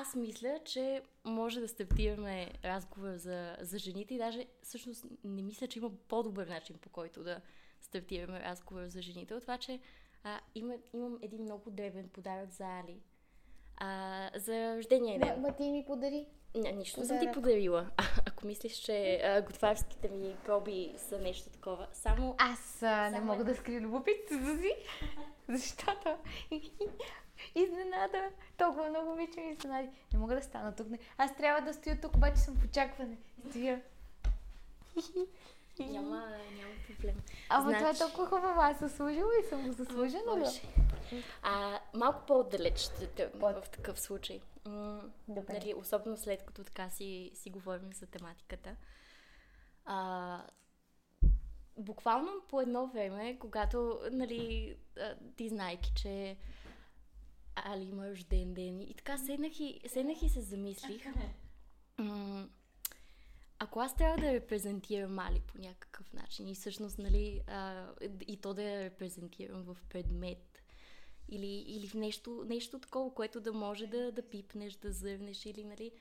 аз мисля, че може да стартираме разговор за, за жените и даже всъщност не мисля, че има по-добър начин по който да стартираме разговор за жените. От това, че а, има, имам един много древен подарък за Али. А, за рождение ден. Ма, ма ти ми подари. Не, нищо не съм ти подарила. А, ако мислиш, че а, готварските ми проби са нещо такова. Само... Аз а, не мога да скрия любопитството си, защото изненада. Толкова много обичам изненади. Не мога да стана тук. Аз трябва да стоя тук, обаче съм в очакване. Стоя. Няма, няма проблем. Ама значи... това е значи- толкова хубаво. Аз заслужила и съм го заслужила. Да? А, малко по-отдалеч ще в такъв случай. Добре. Нали, особено след като така си, си говорим за тематиката. А, буквално по едно време, когато, нали, ти знайки, че Али има рожден ден и така седнах и, седнах и се замислих. ако аз трябва да репрезентирам Мали по някакъв начин и всъщност, нали, а, и то да я репрезентирам в предмет или, или в нещо, нещо такова, което да може да, да пипнеш, да зърнеш или, нали,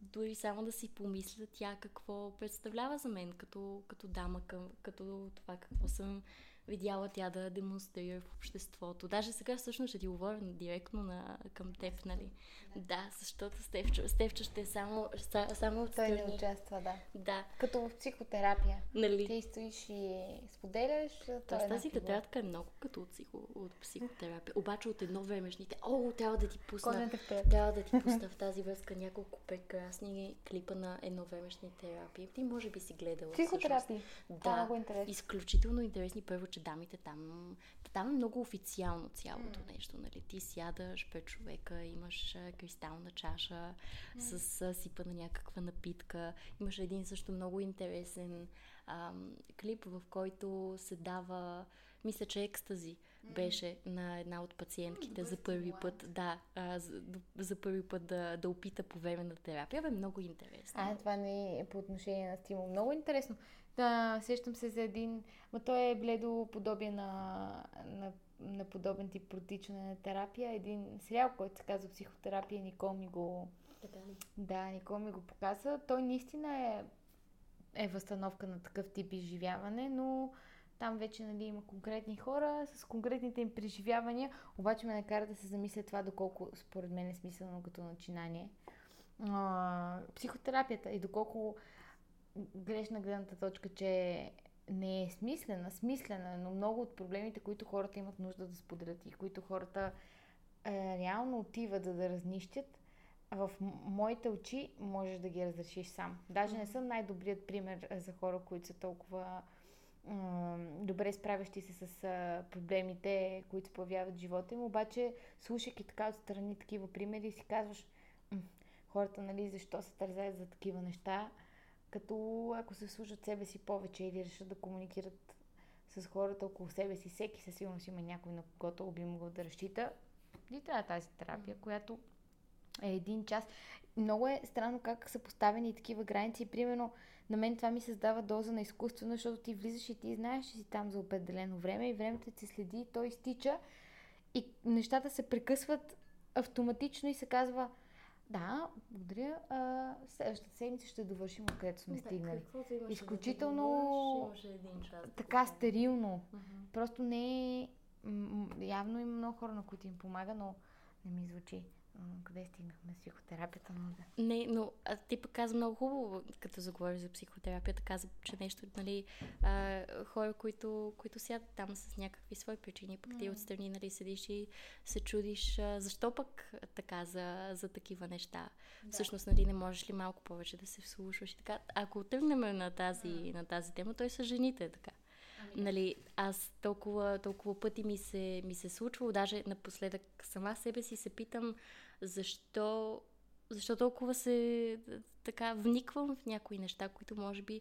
дори само да си помисля тя какво представлява за мен като, като дама, към, като това какво съм видяла тя да демонстрира в обществото. Даже сега всъщност ще ти говоря директно на, към теб, нали? Да, защото Стевчо, Стевчо ще е само, само отстрани. Той не участва, да. Да. Като в психотерапия. Нали? Ти стоиш и споделяш. Тоест, тази тетрадка е много като от, психо, от психотерапия. Обаче от едно времешните. О, трябва да ти пусна. Трябва да ти пусна в тази връзка няколко прекрасни клипа на едновремешни терапии. Ти може би си гледала. Психотерапии. Да, много интересно. изключително интересни. Първо, че дамите там, там е много официално цялото mm. нещо, нали? Ти сядаш пред човека, имаш кристална чаша mm. с а, сипа на някаква напитка. Имаш един също много интересен ам, клип, в който се дава мисля, че екстази беше на една от пациентките за първи път, да, а, за, за първи път да, да опита по време на терапия. Бе, много интересно. А, това не е по отношение на стимул. Много интересно. Да, сещам се за един, но той е бледо подобие на, на, на подобен тип протичане на терапия. Един сериал, който се казва Психотерапия, Никол ми го... Да, Никол ми го показа. Той наистина е, е възстановка на такъв тип изживяване, но там вече нали, има конкретни хора с конкретните им преживявания, обаче ме накара да се замисля това доколко според мен е смислено като начинание. А, психотерапията и доколко грешна гледната точка, че не е смислена, смислена, но много от проблемите, които хората имат нужда да споделят и които хората е, реално отиват за да разнищят, в моите очи можеш да ги разрешиш сам. Даже не съм най-добрият пример за хора, които са толкова добре справящи се с проблемите, които се появяват в живота им, обаче слушайки така отстрани такива примери си казваш хората, нали, защо се тързаят за такива неща, като ако се слушат себе си повече или решат да комуникират с хората около себе си, всеки със сигурност има някой, на когото би могъл да разчита. И трябва тази терапия, която е един час. Много е странно как са поставени такива граници. Примерно, на мен това ми създава доза на изкуствено, защото ти влизаш и ти знаеш, че си там за определено време и времето ти следи, той изтича и нещата се прекъсват автоматично и се казва да, благодаря. А, следващата седмица ще довършим откъдето сме да, стигнали. Изключително да един час, така стерилно. Uh-huh. Просто не е... Явно има много хора, на които им помага, но не ми звучи къде стигнахме с психотерапията? Но да. Не, но а ти пък каза много хубаво, като заговориш за психотерапията, каза, че нещо, нали, а, хора, които, които сядат там с някакви свои причини, пък ти отстрани, нали, седиш и се чудиш а, защо пък така за, за такива неща. Да. Всъщност, нали, не можеш ли малко повече да се вслушваш и така. Ако тръгнем на тази, на тази тема, той са жените, така. Ами, нали, аз толкова, толкова пъти ми се, ми се случва, даже напоследък сама себе си се питам защо, защо толкова се така вниквам в някои неща, които може би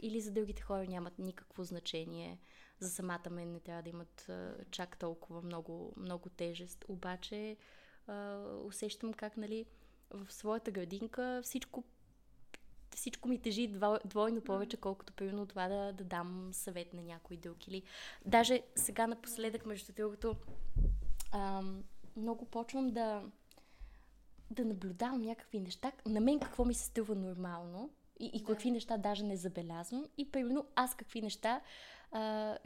или за другите хора нямат никакво значение. За самата мен не трябва да имат а, чак толкова много, много тежест. Обаче а, усещам как, нали, в своята градинка всичко всичко ми тежи двойно повече, колкото примерно това да, да дам съвет на някой друг. Или даже сега напоследък, между другото, ам, много почвам да, да наблюдавам някакви неща, на мен какво ми се струва нормално и, и какви да. неща даже не забелязвам и примерно аз какви неща а,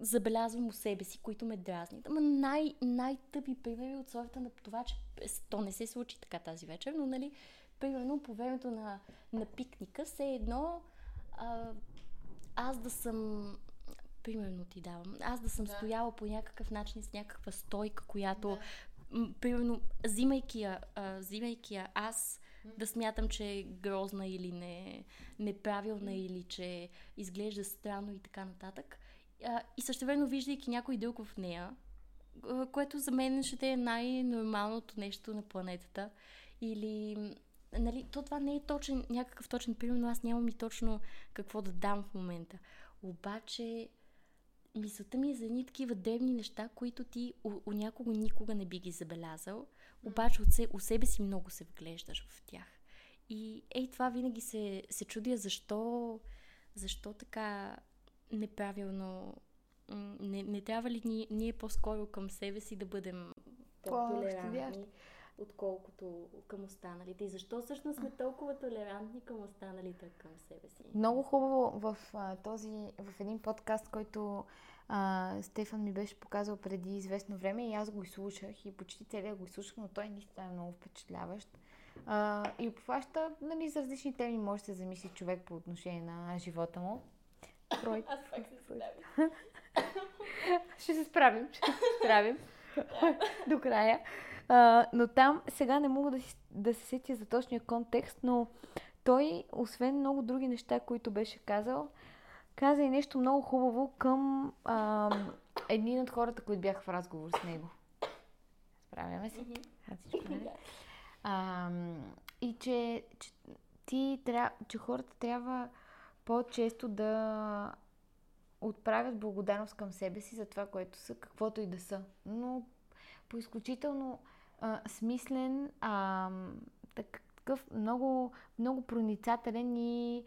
забелязвам у себе си, които ме дразнят. Ама най- най-тъпи примери от сорта на това, че то не се случи така тази вечер, но нали, примерно по времето на, на пикника, все едно а, аз да съм примерно ти давам, аз да съм да. стояла по някакъв начин с някаква стойка, която да примерно, взимайки я, а, взимайки я аз, да смятам, че е грозна или не, неправилна или че изглежда странно и така нататък. А, и също време виждайки някой друг в нея, което за мен ще е най-нормалното нещо на планетата. Или, нали, то това не е точен, някакъв точен пример, но аз нямам и точно какво да дам в момента. Обаче, мисълта ми е за едни такива древни неща, които ти у, у някого никога не би ги забелязал, обаче от се, у себе си много се вглеждаш в тях. И ей, това винаги се, се чудя защо, защо така неправилно. Не, не трябва ли ние, ние по-скоро към себе си да бъдем по-толерантни, отколкото към останалите? И защо всъщност сме толкова толерантни към останалите, към себе си? Много хубаво в а, този, в един подкаст, който а, Стефан ми беше показал преди известно време и аз го изслушах и почти целия го изслушах, но той наистина е много впечатляващ. А, и обхваща, нали, за различни теми може да се замисли човек по отношение на живота му. Фройд. Аз пак се справим. ще се справим, ще се справим. До края. А, но там сега не мога да, си, да се сетя за точния контекст, но той, освен много други неща, които беше казал, каза и нещо много хубаво към а, едни от хората, които бяха в разговор с него. Справяме се? Mm-hmm. А, и че, че, ти, тря, че хората трябва по-често да отправят благодарност към себе си за това, което са, каквото и да са. Но по изключително смислен, а, такъв много, много проницателен и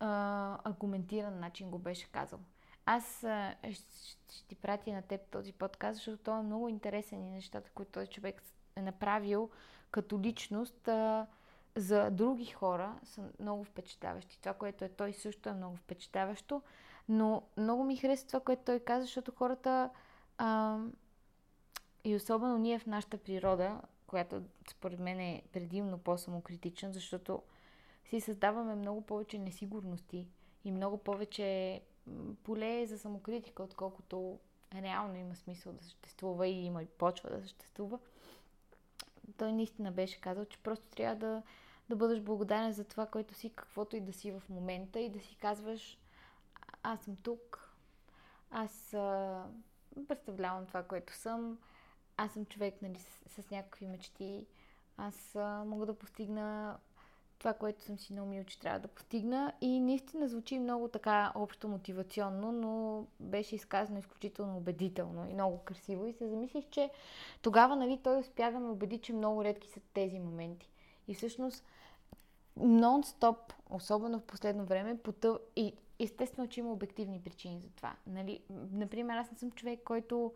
а, аргументиран начин го беше казал. Аз а, ще, ще ти пратя на теб този подкаст, защото той е много интересен и нещата, които този човек е направил като личност а, за други хора са много впечатляващи. Това, което е той също е много впечатляващо, но много ми харесва това, което той каза, защото хората а, и особено ние в нашата природа, която според мен е предимно по-самокритична, защото си създаваме много повече несигурности и много повече поле за самокритика, отколкото реално има смисъл да съществува и има и почва да съществува. Той наистина беше казал, че просто трябва да, да бъдеш благодарен за това, което си, каквото и да си в момента и да си казваш аз съм тук, аз а, представлявам това, което съм, аз съм човек нали, с, с някакви мечти, аз а, мога да постигна това, което съм си наумил, че трябва да постигна. И наистина звучи много така общо мотивационно, но беше изказано изключително убедително и много красиво. И се замислих, че тогава нали, той успя да ме убеди, че много редки са тези моменти. И всъщност нон-стоп, особено в последно време, потъв... и естествено, че има обективни причини за това. Нали? Например, аз не съм човек, който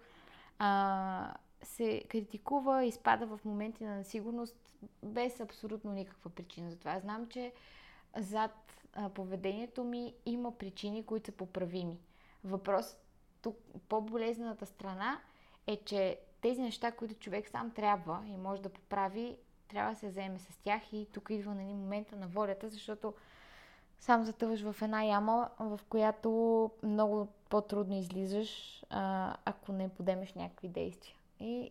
а, се критикува изпада в моменти на несигурност без абсолютно никаква причина за това. Знам, че зад а, поведението ми има причини, които са поправими. Въпрос тук, по-болезнената страна е, че тези неща, които човек сам трябва и може да поправи, трябва да се вземе с тях и тук идва на един момента на волята, защото сам затъваш в една яма, в която много по-трудно излизаш, а, ако не подемеш някакви действия. И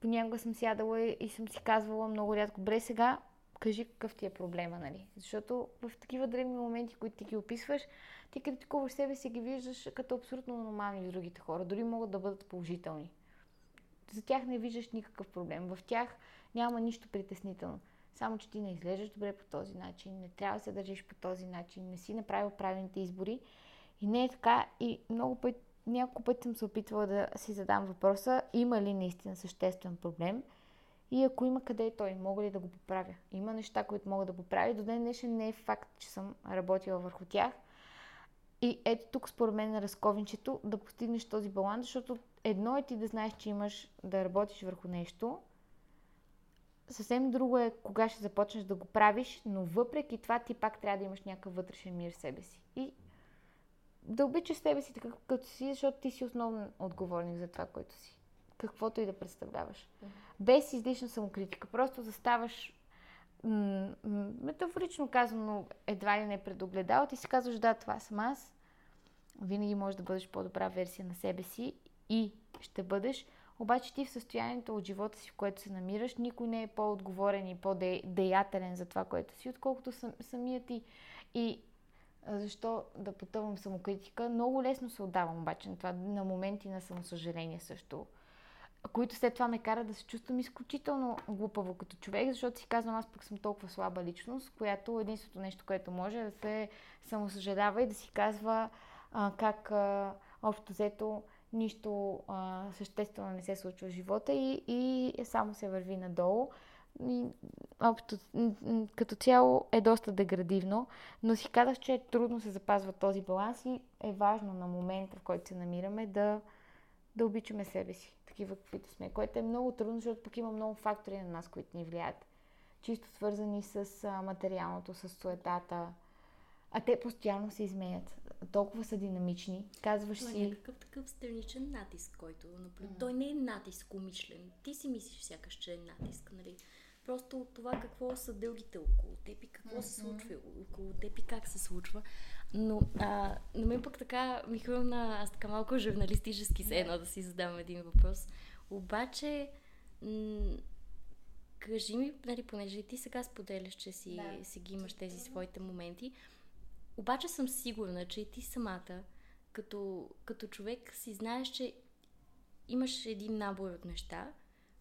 понякога съм сядала и съм си казвала много рядко, бре сега, кажи какъв ти е проблема, нали? Защото в такива древни моменти, които ти ги описваш, ти критикуваш себе си ги виждаш като абсолютно нормални в другите хора. Дори могат да бъдат положителни. За тях не виждаш никакъв проблем. В тях няма нищо притеснително. Само, че ти не изглеждаш добре по този начин, не трябва да се държиш по този начин, не си направил правилните избори. И не е така. И много пъти няколко пъти съм се опитвала да си задам въпроса, има ли наистина съществен проблем и ако има, къде е той, мога ли да го поправя. Има неща, които мога да поправя. До ден днешен не е факт, че съм работила върху тях. И ето тук според мен на разковинчето да постигнеш този баланс, защото едно е ти да знаеш, че имаш да работиш върху нещо, съвсем друго е кога ще започнеш да го правиш, но въпреки това ти пак трябва да имаш някакъв вътрешен мир в себе си. И да обичаш себе си така, като си, защото ти си основен отговорник за това, което си. Каквото и да представляваш. Без излишна самокритика. Просто заставаш м- м- метафорично казано, едва ли не предогледал, ти си казваш, да, това съм аз. Винаги можеш да бъдеш по-добра версия на себе си и ще бъдеш. Обаче ти в състоянието от живота си, в което се намираш, никой не е по-отговорен и по-деятелен за това, което си, отколкото сам, самият ти. И защо да потъвам самокритика? Много лесно се отдавам обаче на това, на моменти на самосъжаление също които след това ме карат да се чувствам изключително глупаво като човек, защото си казвам, аз пък съм толкова слаба личност, която единственото нещо, което може е да се самосъжалява и да си казва а, как а, общо взето нищо а, съществено не се случва в живота и, и само се върви надолу. И, общо, като цяло е доста деградивно, но си казах, че трудно се запазва този баланс и е важно на момента, в който се намираме, да, да обичаме себе си, такива каквито сме, което е много трудно, защото пък има много фактори на нас, които ни влияят. Чисто свързани с а, материалното, с суетата, а те постоянно се изменят. Толкова са динамични. Казваш Това си... е някакъв такъв страничен натиск, който наблюдава. Mm. Той не е натиск умишлен. Ти си мислиш сякаш, че е натиск, нали? Просто от това какво са дългите около теб и какво mm-hmm. се случва около теб и как се случва. Но а, на мен пък така ми хрумна, аз така малко журналистически се едно да си задам един въпрос. Обаче, м- кажи ми, нали, понеже ти сега споделяш, че си, да. си ги имаш тези своите моменти, обаче съм сигурна, че и ти самата, като, като човек, си знаеш, че имаш един набор от неща,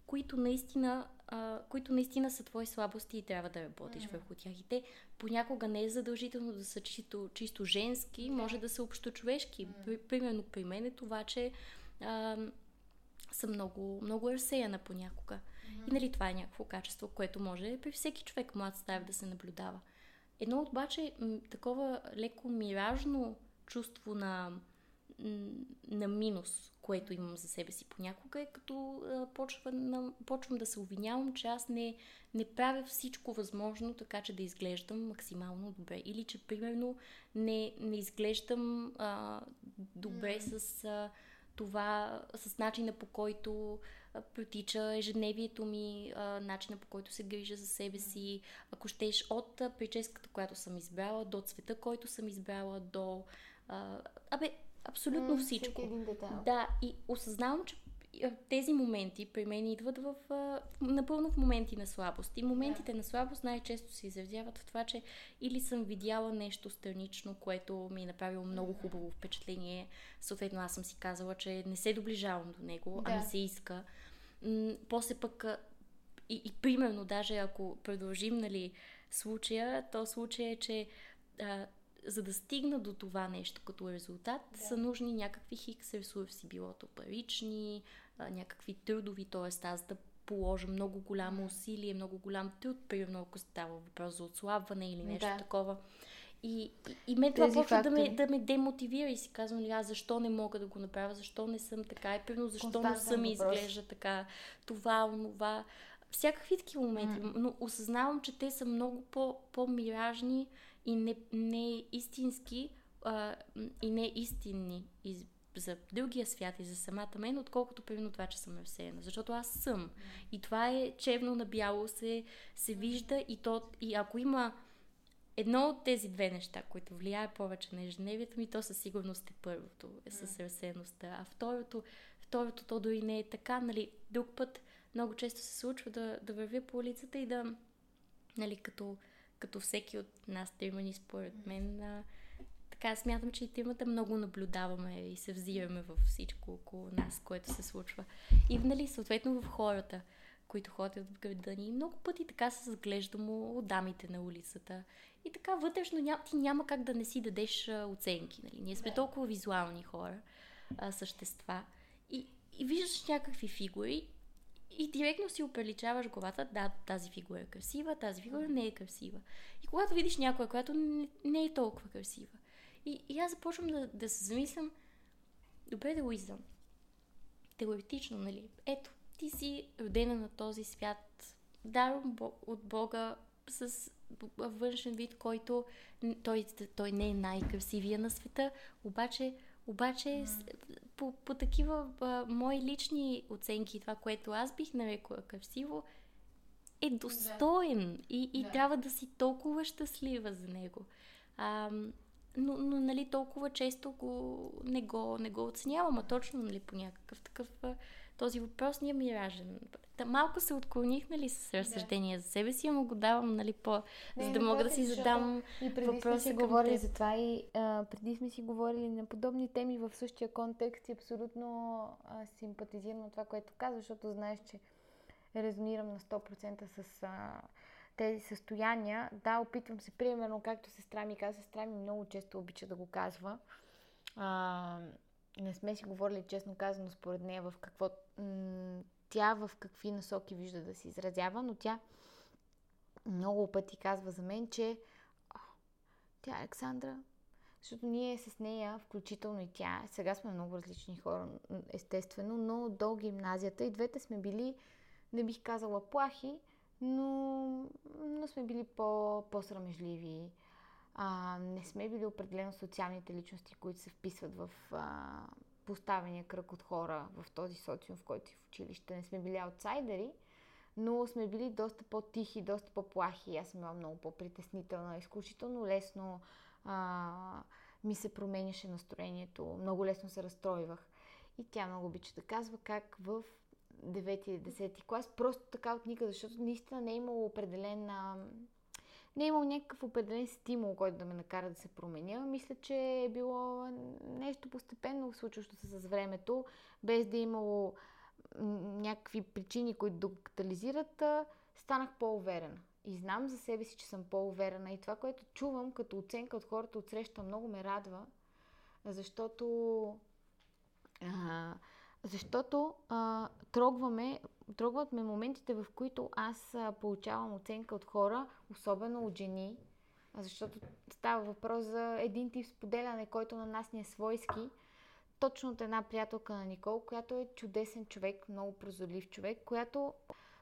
които наистина, а, които наистина са твои слабости и трябва да работиш mm-hmm. върху тях. И те понякога не е задължително да са чисто, чисто женски, yeah. може да са общо човешки. Mm-hmm. Примерно при мен е това, че а, съм много, много разсеяна понякога. Mm-hmm. И нали това е някакво качество, което може при всеки човек млад став да се наблюдава. Едно обаче такова леко миражно чувство на, на минус, което имам за себе си понякога, е като а, почва на, почвам да се обвинявам, че аз не, не правя всичко възможно, така че да изглеждам максимално добре. Или че, примерно, не, не изглеждам а, добре mm. с а, това, с начина по който протича ежедневието ми, а, начина по който се грижа за себе си, ако щеш от прическата, която съм избрала, до цвета, който съм избрала, до... А, абе, абсолютно mm, всичко. Един детайл. Да, и осъзнавам, че тези моменти при мен идват в, в, напълно в моменти на слабост. И моментите yeah. на слабост най-често се изразяват в това, че или съм видяла нещо странично, което ми е направило много хубаво впечатление. Съответно, аз съм си казала, че не се доближавам до него, yeah. а ми се иска. М- после пък и, и примерно, даже ако продължим нали, случая, то случай е, че а, за да стигна до това нещо като резултат, да. са нужни някакви хикс ресурси, било то парични, някакви трудови, т.е. аз да положа много голямо усилие, много голям труд, примерно ако става въпрос за отслабване или нещо да. такова. И, и, и мен това почва да ме, да ме демотивира и си казвам, ли, аз защо не мога да го направя, защо не съм така, и примерно защо не съм изглежда така, това, онова. Всякакви такива моменти, mm. но осъзнавам, че те са много по, по-миражни и не, не истински а, и не истинни из, за другия свят и за самата мен, отколкото примерно това, че съм разсеяна. Защото аз съм. И това е черно на бяло се, се вижда и, то, и ако има едно от тези две неща, които влияе повече на ежедневието ми, то със сигурност е първото, е с разсеяността. А второто, второто то дори не е така, нали, друг път много често се случва да, да вървя по улицата и да, нали, като, като всеки от нас тримани, според мен, а, така смятам, че и тримата много наблюдаваме и се взираме във всичко около нас, което се случва. И, нали, съответно в хората които ходят в града ни. Много пъти така се разглеждам от дамите на улицата. И така вътрешно ням, ти няма как да не си дадеш оценки. Нали? Ние сме толкова визуални хора, а, същества. И, и виждаш някакви фигури и директно си оприличаваш главата, да, тази фигура е красива, тази фигура не е красива. И когато видиш някоя, която не, не е толкова красива. И, и аз започвам да, да се замислям, добре да го издам. Теоретично, нали? Ето, ти си родена на този свят дар от Бога с външен вид, който той, той не е най-красивия на света, обаче, обаче mm. по, по такива а, мои лични оценки, това, което аз бих нарекла красиво, е достоен да. и, и да. трябва да си толкова щастлива за него. А, но, но нали, толкова често го, не, го, не го оценявам, а точно нали, по някакъв такъв този въпрос ни е миражен. Та малко се отклоних, нали, с разсъждения да. за себе си, ама го давам, нали, по... Не, за да мога да си задам и преди въпроса сме си говорили за това и а, преди сме си говорили на подобни теми в същия контекст и абсолютно а, симпатизирам на това, което казваш, защото знаеш, че резонирам на 100% с а, тези състояния. Да, опитвам се, примерно, както сестра ми казва, сестра ми много често обича да го казва. А, не сме си говорили, честно казано, според нея в какво м- тя в какви насоки вижда да се изразява, но тя много пъти казва за мен, че тя Александра, защото ние с нея, включително и тя, сега сме много различни хора, естествено, но до гимназията и двете сме били, не бих казала плахи, но, но сме били по, по-срамежливи. А, не сме били определено социалните личности, които се вписват в а, поставения кръг от хора в този социум, в който си в училище. Не сме били аутсайдери, но сме били доста по-тихи, доста по-плахи. Аз съм била много по-притеснителна. Изключително лесно а, ми се променяше настроението. Много лесно се разстройвах. И тя много обича да казва как в 9 или 10 клас, просто така от никъде, защото наистина не е имало определен а, не е имал някакъв определен стимул, който да ме накара да се променя. Мисля, че е било нещо постепенно случващо се с времето, без да е имало някакви причини, които да катализират, станах по-уверена. И знам за себе си, че съм по-уверена. И това, което чувам като оценка от хората от среща, много ме радва, защото а, защото а, трогваме, трогват ме моментите, в които аз получавам оценка от хора, особено от жени, защото става въпрос за един тип споделяне, който на нас ни е свойски. Точно от една приятелка на Никол, която е чудесен човек, много прозорлив човек, която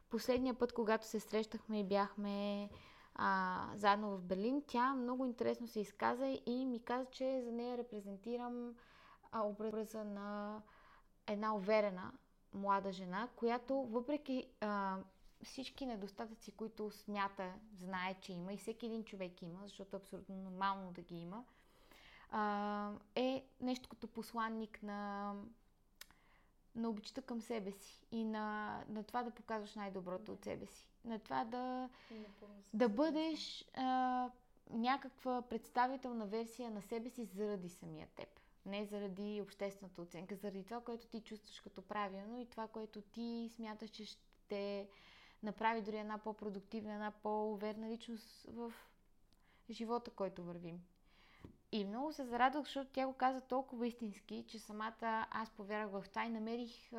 последния път, когато се срещахме и бяхме а, заедно в Берлин, тя много интересно се изказа и ми каза, че за нея репрезентирам а, образа на една уверена млада жена, която въпреки а, всички недостатъци, които смята, знае, че има и всеки един човек има, защото е абсолютно нормално да ги има, а, е нещо като посланник на, на обичта към себе си и на, на това да показваш най-доброто от себе си. На това да, да бъдеш а, някаква представителна версия на себе си заради самия теб. Не заради обществената оценка, заради това, което ти чувстваш като правилно и това, което ти смяташ, че ще направи дори една по-продуктивна, една по-уверна личност в живота, който вървим. И много се зарадвах, защото тя го каза толкова истински, че самата аз повярвах в това и намерих,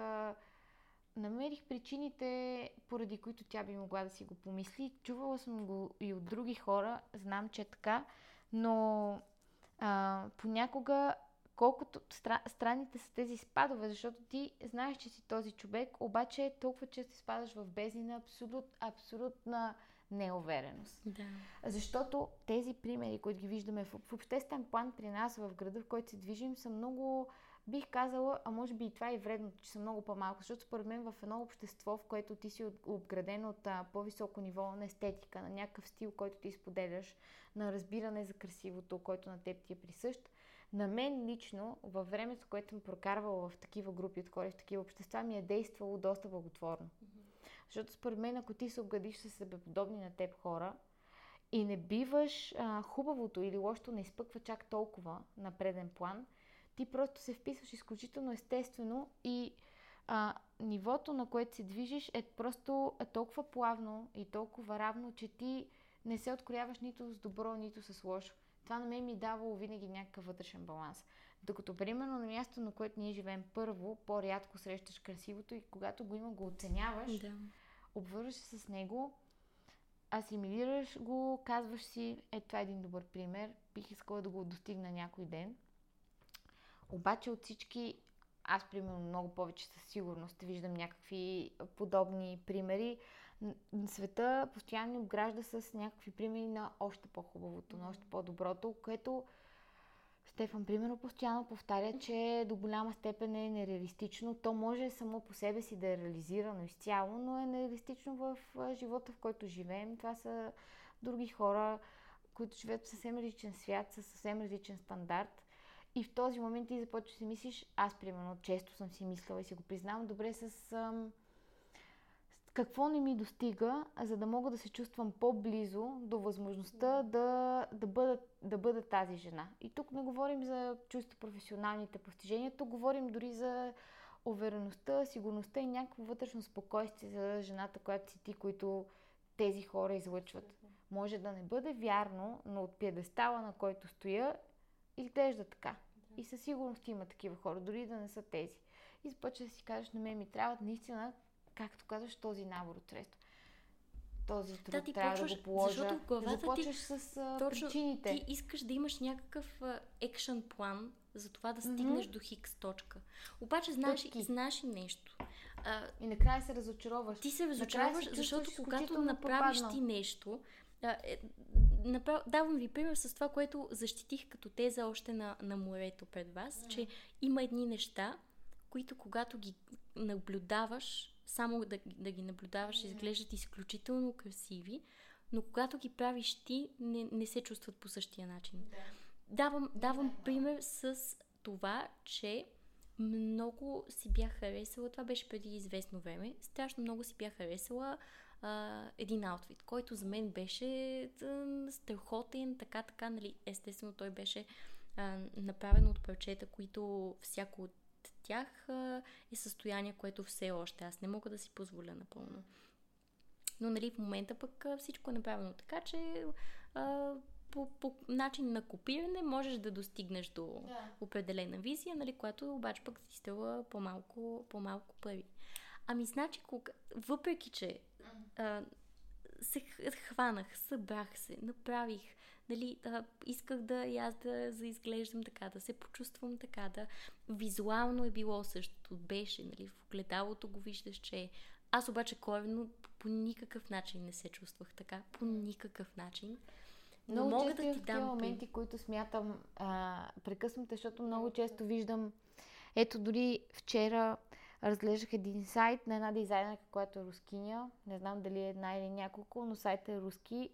намерих причините, поради които тя би могла да си го помисли. Чувала съм го и от други хора, знам, че е така, но а, понякога колкото стра, странните са тези спадове, защото ти знаеш, че си този човек, обаче толкова често спадаш в бездни на абсолют, абсолютна неувереност. Да. Защото тези примери, които ги виждаме в, в обществен план при нас в града, в който се движим, са много, бих казала, а може би и това е вредно, че са много по-малко, защото според мен в едно общество, в което ти си обграден от а, по-високо ниво на естетика, на някакъв стил, който ти споделяш, на разбиране за красивото, който на теб ти е присъщ, на мен лично, във времето, което съм прокарвала в такива групи от хора, в такива общества, ми е действало доста благотворно. Mm-hmm. Защото според мен, ако ти се обградиш с себеподобни на теб хора и не биваш а, хубавото или лошото не изпъква чак толкова на преден план, ти просто се вписваш изключително естествено и а, нивото, на което се движиш, е просто е толкова плавно и толкова равно, че ти не се открояваш нито с добро, нито с лошо това на мен ми давало винаги някакъв вътрешен баланс. Докато, примерно, на място, на което ние живеем първо, по-рядко срещаш красивото и когато го има, го оценяваш, да. обвързваш се с него, асимилираш го, казваш си, е, това е един добър пример, бих искала да го достигна някой ден. Обаче от всички, аз примерно много повече със сигурност виждам някакви подобни примери, Света постоянно обгражда с някакви примери на още по-хубавото, на още по-доброто, което Стефан, примерно, постоянно повтаря, че до голяма степен е нереалистично. То може само по себе си да е реализирано изцяло, но е нереалистично в живота, в който живеем. Това са други хора, които живеят в съвсем различен свят, със съвсем различен стандарт. И в този момент ти започваш да си мислиш, аз примерно често съм си мислила и си го признавам, добре с ам, какво не ми достига, за да мога да се чувствам по-близо до възможността да, да, бъда, да бъда тази жена. И тук не говорим за чувство професионалните постижения, тук говорим дори за увереността, сигурността и някакво вътрешно спокойствие за жената, която си ти, които тези хора излъчват. Може да не бъде вярно, но от пиедестала, на който стоя, изглежда така. И със сигурност има такива хора, дори да не са тези. И започва да си кажеш, на мен ми трябва наистина както казваш, този набор от средства. Този труд да, ти трябва почваш, да го положа. Защото в главата започваш ти, с а, точно, причините. Ти искаш да имаш някакъв екшен план за това да стигнеш mm-hmm. до хикс точка. Обаче знаеш, знаеш и нещо. А, и накрая се разочароваш. Ти се разочароваш, се защото когато направиш попаднал. ти нещо, а, е, направ... давам ви пример с това, което защитих като теза още на, на морето пред вас, mm. че има едни неща, които когато ги наблюдаваш, само да, да ги наблюдаваш, mm-hmm. изглеждат изключително красиви, но когато ги правиш ти, не, не се чувстват по същия начин. Да. Давам, давам да, пример с това, че много си бях харесала, това беше преди известно време, страшно много си бях харесала а, един аутфит, който за мен беше страхотен, така, така, нали, естествено той беше а, направен от парчета, които всяко от тях е състояние, което все още аз не мога да си позволя напълно. Но нали, в момента пък всичко е направено така, че а, по, по начин на копиране можеш да достигнеш до да. определена визия, нали, която обаче пък ти струва по-малко, по-малко пари. Ами, значи, кога, въпреки, че а, се хванах, събрах се, направих, нали, да, исках да и аз да заизглеждам така, да се почувствам така, да визуално е било същото, беше, нали, в огледалото го виждаш, че аз обаче коренно по никакъв начин не се чувствах така, по никакъв начин. Но много мога да ти дам моменти, които смятам а, прекъсвам, защото много често виждам. Ето дори вчера разглеждах един сайт на една дизайнерка, която е рускиня. Не знам дали е една или няколко, но сайтът е руски.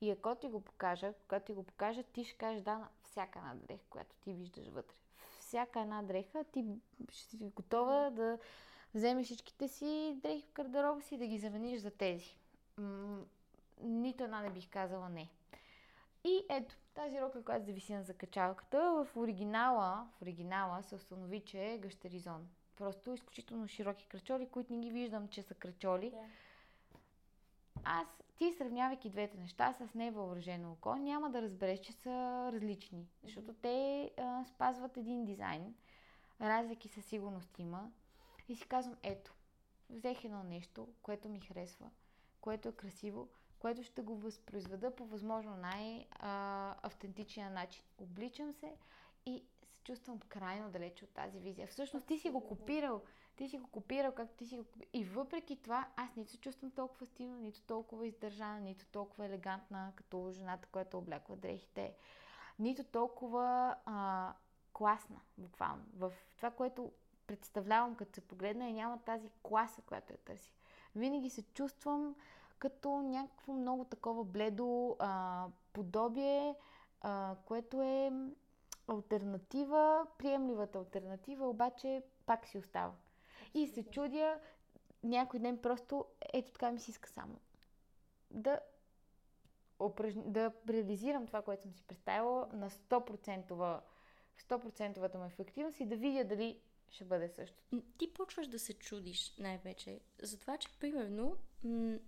И ако ти го покажа, когато ти го покажа, ти ще кажеш да на всяка една дреха, която ти виждаш вътре. Всяка една дреха, ти ще си готова да вземеш всичките си дрехи в гардероба си и да ги замениш за тези. М- нито една не бих казала не. И ето, тази рока, която зависи на закачалката, в оригинала, в оригинала се установи, че е гъщеризон. Просто изключително широки кръчоли, които не ги виждам, че са кръчоли. Да. Аз, ти сравнявайки двете неща с невъоръжено око, няма да разбереш, че са различни. Защото те а, спазват един дизайн. Разлики със сигурност има. И си казвам, ето, взех едно нещо, което ми харесва, което е красиво, което ще го възпроизведа по възможно най-автентичния начин. Обличам се и чувствам крайно далече от тази визия. Всъщност ти си го копирал. Ти си го копирал, както ти си го копирал. И въпреки това, аз нито се чувствам толкова стилна, нито толкова издържана, нито толкова елегантна, като жената, която обляква дрехите. Нито толкова а, класна, буквално. В това, което представлявам, като се погледна, и няма тази класа, която я търси. Винаги се чувствам като някакво много такова бледо а, подобие, а, което е альтернатива, приемливата альтернатива, обаче пак си остава. И се чудя някой ден просто, ето така ми си иска само да упражни, да реализирам това, което съм си представила на 100%, 100% му ефективност и да видя дали ще бъде същото. Ти почваш да се чудиш най-вече за това, че примерно м-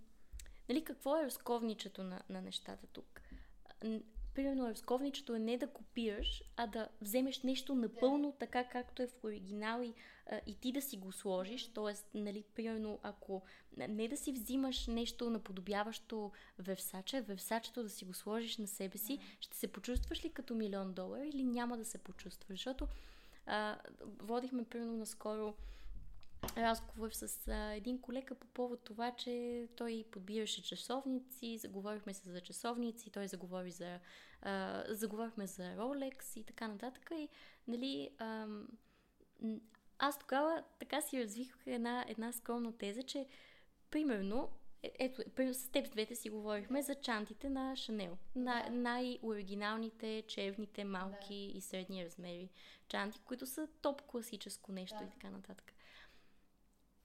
нали, какво е разковничето на, на нещата тук? Примерно разковничето е не да копираш, а да вземеш нещо напълно да. така, както е в оригинал и, а, и ти да си го сложиш. Тоест, нали, примерно, ако не да си взимаш нещо наподобяващо Версаче, Версачето да си го сложиш на себе си, ще се почувстваш ли като милион долара или няма да се почувстваш? Защото а, водихме, примерно, наскоро разговор с а, един колега по повод това, че той подбираше часовници, заговорихме се за часовници, той заговори за, а, заговорихме за Rolex и така нататък. И, нали, а, аз тогава така си развих една, една скромна теза, че примерно е, ето, с теб двете си говорихме за чантите на Шанел. На, да. Най-оригиналните, червните, малки да. и средни размери чанти, които са топ класическо нещо да. и така нататък.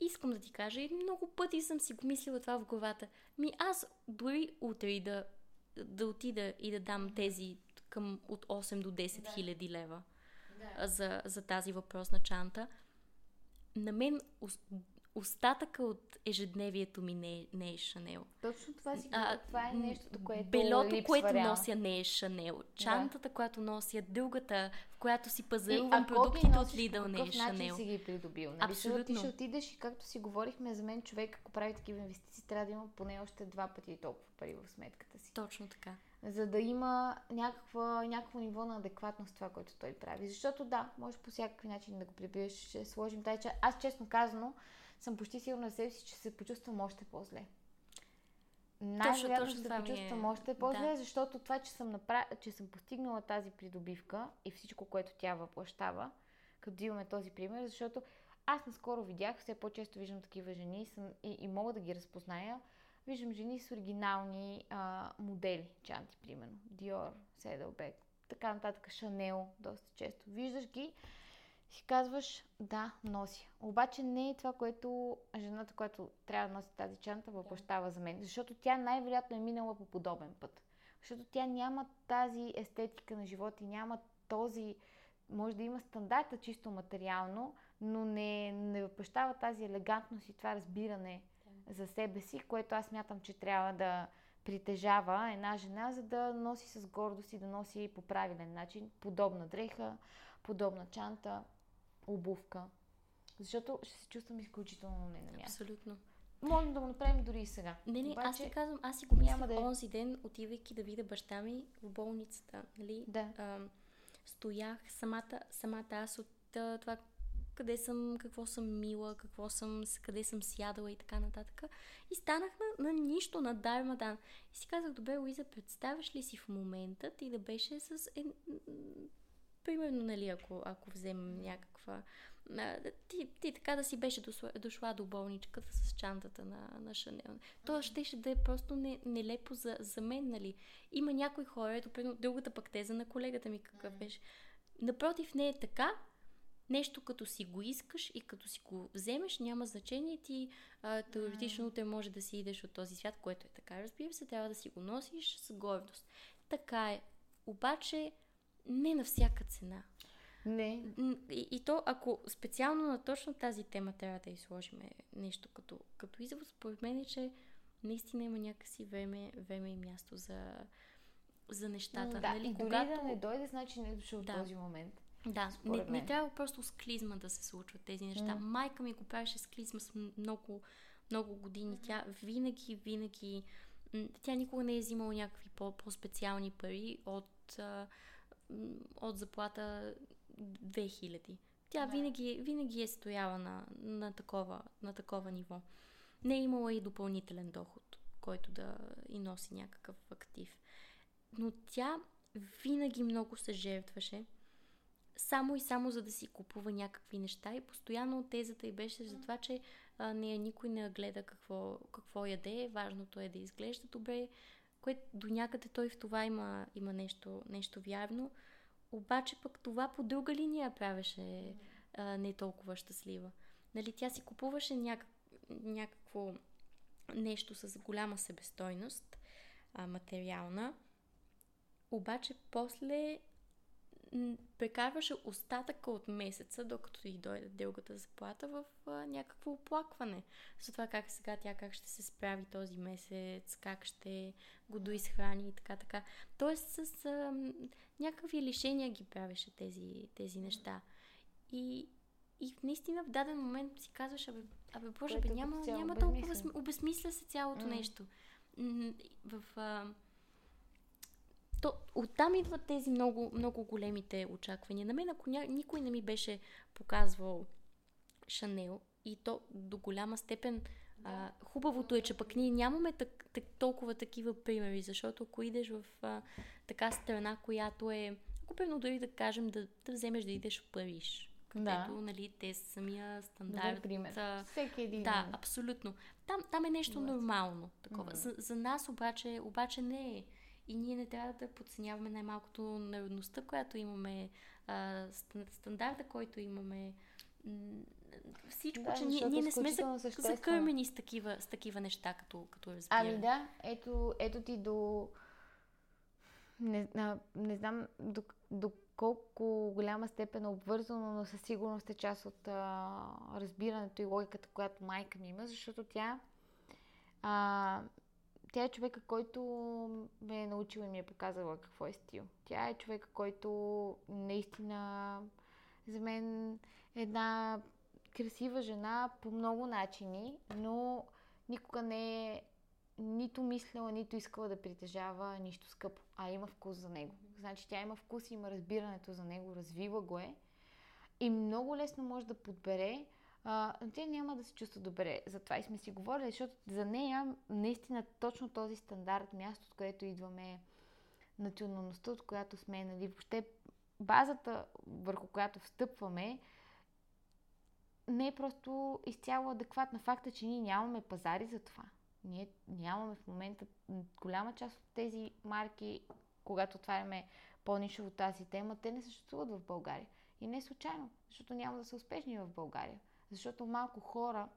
Искам да ти кажа, и много пъти съм си го мислила това в главата. Ми аз дори утре да, да отида и да дам тези към от 8 до 10 да. хиляди лева да. за, за тази въпросна чанта, на мен остатъка от ежедневието ми не, е, не е Шанел. Точно това си а, това е нещото, което Белото, което реал. нося не е Шанел. Чантата, да. която нося, дългата, в която си пазарувам продуктите от Lidl не е Шанел. си ги придобил. Нали? Абсолютно. Ти ще отидеш и както си говорихме, за мен човек, ако прави такива инвестиции, трябва да има поне още два пъти толкова пари в сметката си. Точно така за да има някаква, някакво ниво на адекватност това, което той прави. Защото да, може по всякакви начин да го прибиеш, ще сложим тази Аз честно казано съм почти сигурна за себе си, че се почувствам още по-зле. Най-вероятно ще се почувствам е... още по-зле, да. защото това, че съм, направ... че съм постигнала тази придобивка и всичко, което тя въплащава, като имаме този пример, защото аз наскоро видях, все по-често виждам такива жени съм, и, и мога да ги разпозная, виждам жени с оригинални а, модели, чанти, примерно, Dior, Saddleback, така нататък, Chanel, доста често. Виждаш ги си казваш, да, нося. Обаче не е това, което жената, която трябва да носи тази чанта, въплащава за мен. Защото тя най-вероятно е минала по подобен път. Защото тя няма тази естетика на живота и няма този, може да има стандарта чисто материално, но не, не въплащава тази елегантност и това разбиране за себе си, което аз мятам, че трябва да притежава една жена, за да носи с гордост и да носи по правилен начин подобна дреха, подобна чанта, обувка. Защото ще се чувствам изключително не на място. Абсолютно. Можем да го направим дори и сега. Не, не, Обаче, аз ти казвам, аз си го мисля да... Е. онзи ден, отивайки да видя баща ми в болницата. Нали? Да. А, стоях самата, самата аз от това къде съм, какво съм мила, какво съм, къде съм сядала и така нататък. И станах на, на нищо, на Дармадан. И си казах, добре, Луиза, представяш ли си в момента ти да беше с... Е, примерно, нали, ако, ако вземем някаква... Ти, ти така да си беше дошла, дошла до болничката с чантата на, на Шанел. То ще, ще да е просто не, нелепо за, за мен, нали. Има някои хора, ето, примерно, другата пък теза на колегата ми какъв беше. Напротив, не е така, нещо като си го искаш и като си го вземеш, няма значение ти а, теоретично те може да си идеш от този свят, което е така. Разбира се, трябва да си го носиш с гордост. Така е. Обаче не на всяка цена. Не. И, и то, ако специално на точно тази тема трябва да изложим нещо като, като извод, според мен е, че наистина има някакси време, време и място за, за нещата. Да, нали? и дори Когато... да не дойде, значи не е дошъл да. този момент. Да, не, не трябва просто с клизма да се случват тези неща. Mm. Майка ми го правеше с клизма с много, много години. Тя винаги, винаги, тя никога не е взимала някакви по- по-специални пари от, от заплата 2000. Тя да. винаги, винаги е стояла на, на, такова, на такова ниво. Не е имала и допълнителен доход, който да и носи някакъв актив. Но тя винаги много се жертваше само и само за да си купува някакви неща и постоянно тезата й беше за това, че а, нея никой не гледа какво, какво яде, важното е да изглежда добре, което до някъде той в това има, има нещо, нещо вярно, обаче пък това по друга линия правеше а, не толкова щастлива. Нали, тя си купуваше някак, някакво нещо с голяма себестойност, а, материална, обаче после прекарваше остатъка от месеца, докато и дойде дългата заплата в а, някакво оплакване. За това как сега тя как ще се справи този месец, как ще го доизхрани и така така. Тоест с а, някакви лишения ги правеше тези, тези неща. И, и наистина в даден момент си казваш, абе, абе боже, бе, няма, няма толкова, обезмисля се цялото mm. нещо. В... А, то, оттам идват тези много, много големите очаквания. На мен, ако ня... никой не ми беше показвал Шанел и то до голяма степен а, хубавото е, че пък ние нямаме так, так, толкова такива примери, защото ако идеш в а, така страна, която е, ако примерно дори да кажем да, да вземеш да идеш в Париж, където, да. нали, те са самия стандарт. Добър пример. А, Всеки един. Да, абсолютно. Там, там е нещо нормално. Такова. Mm-hmm. За, за нас обаче, обаче не е. И ние не трябва да подценяваме най-малкото народността, която имаме, а, стандарта, който имаме всичко, да, че ние, ние не сме за, закърмени с такива, с такива неща, като, като разбираме. Ами да, ето, ето ти до... Не, а, не знам до, до колко голяма степен е обвързано, но със сигурност е част от а, разбирането и логиката, която майка ми има, защото тя а, тя е човека, който ме е научила и ми е показала какво е стил. Тя е човека, който наистина за мен е една красива жена по много начини, но никога не е нито мислила, нито искала да притежава нищо скъпо, а има вкус за него. Значи тя има вкус и има разбирането за него, развива го е и много лесно може да подбере а, тя няма да се чувства добре. Затова и сме си говорили, защото за нея наистина точно този стандарт, място, от което идваме, националността, от която сме, нали, въобще базата, върху която встъпваме, не е просто изцяло адекватна. Факта, че ние нямаме пазари за това. Ние нямаме в момента голяма част от тези марки, когато отваряме по-нишово тази тема, те не съществуват в България. И не случайно, защото няма да са успешни в България. Защото малко хора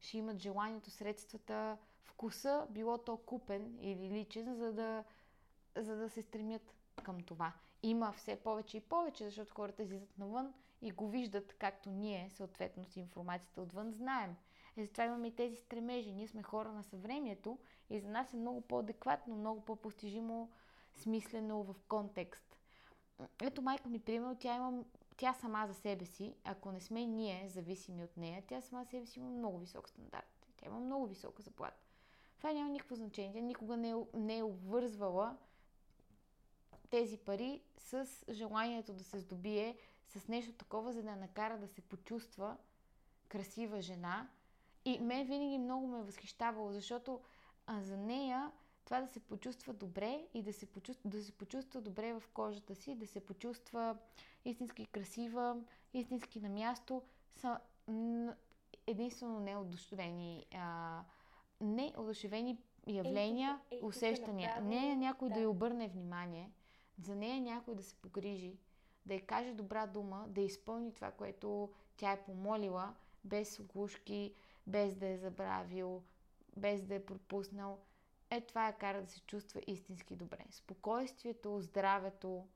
ще имат желанието, средствата, вкуса, било то купен или личен, за да, за да се стремят към това. Има все повече и повече, защото хората излизат навън и го виждат, както ние, съответно с информацията отвън, знаем. Е, затова имаме и тези стремежи. Ние сме хора на съвремието и за нас е много по-адекватно, много по-постижимо, смислено в контекст. Ето майка ми, примерно, тя има тя сама за себе си, ако не сме ние зависими от нея, тя сама за себе си има много висок стандарт. Тя има много висока заплата. Това няма никакво значение. Тя никога не е, не е обвързвала тези пари с желанието да се здобие с нещо такова, за да накара да се почувства красива жена. И мен винаги много ме е възхищавало, защото а, за нея това да се почувства добре и да се почувства, да се почувства добре в кожата си, да се почувства истински красива, истински на място, са единствено неодушевени, а, неодушевени явления, е, е, усещания. Направо, не е някой да. да й обърне внимание, за нея някой да се погрижи, да й каже добра дума, да изпълни това, което тя е помолила, без оглушки, без да е забравил, без да е пропуснал. Е, това я кара да се чувства истински добре. Спокойствието, здравето,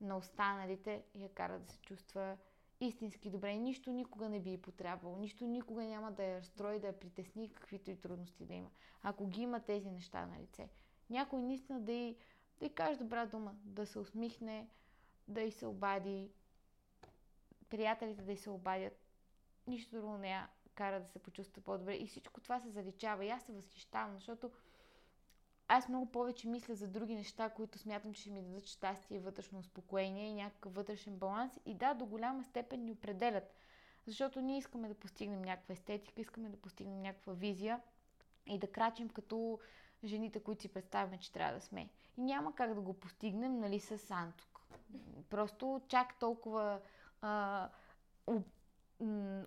на останалите я кара да се чувства истински добре. Нищо никога не би й потребвало. Нищо никога няма да я разстрои, да я притесни, каквито и трудности да има. Ако ги има тези неща на лице. Някой наистина да й, да й каже добра дума, да се усмихне, да й се обади, приятелите да й се обадят. Нищо друго не я кара да се почувства по-добре. И всичко това се заличава. И аз се възхищавам, защото аз много повече мисля за други неща, които смятам, че ще ми дадат щастие вътрешно успокоение и някакъв вътрешен баланс. И да, до голяма степен ни определят. Защото ние искаме да постигнем някаква естетика, искаме да постигнем някаква визия и да крачим като жените, които си представяме, че трябва да сме. И няма как да го постигнем, нали, с Антук. Просто чак толкова а, об,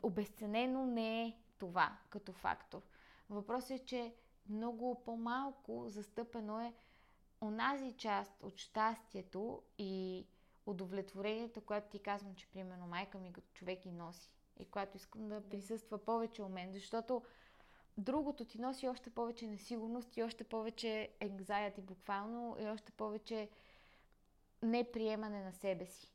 обесценено не е това като фактор. Въпросът е, че много по-малко застъпено е онази част от щастието и удовлетворението, което ти казвам, че примерно майка ми като човек и носи и която искам да присъства повече у мен, защото другото ти носи още повече несигурност и още повече anxiety буквално и още повече неприемане на себе си.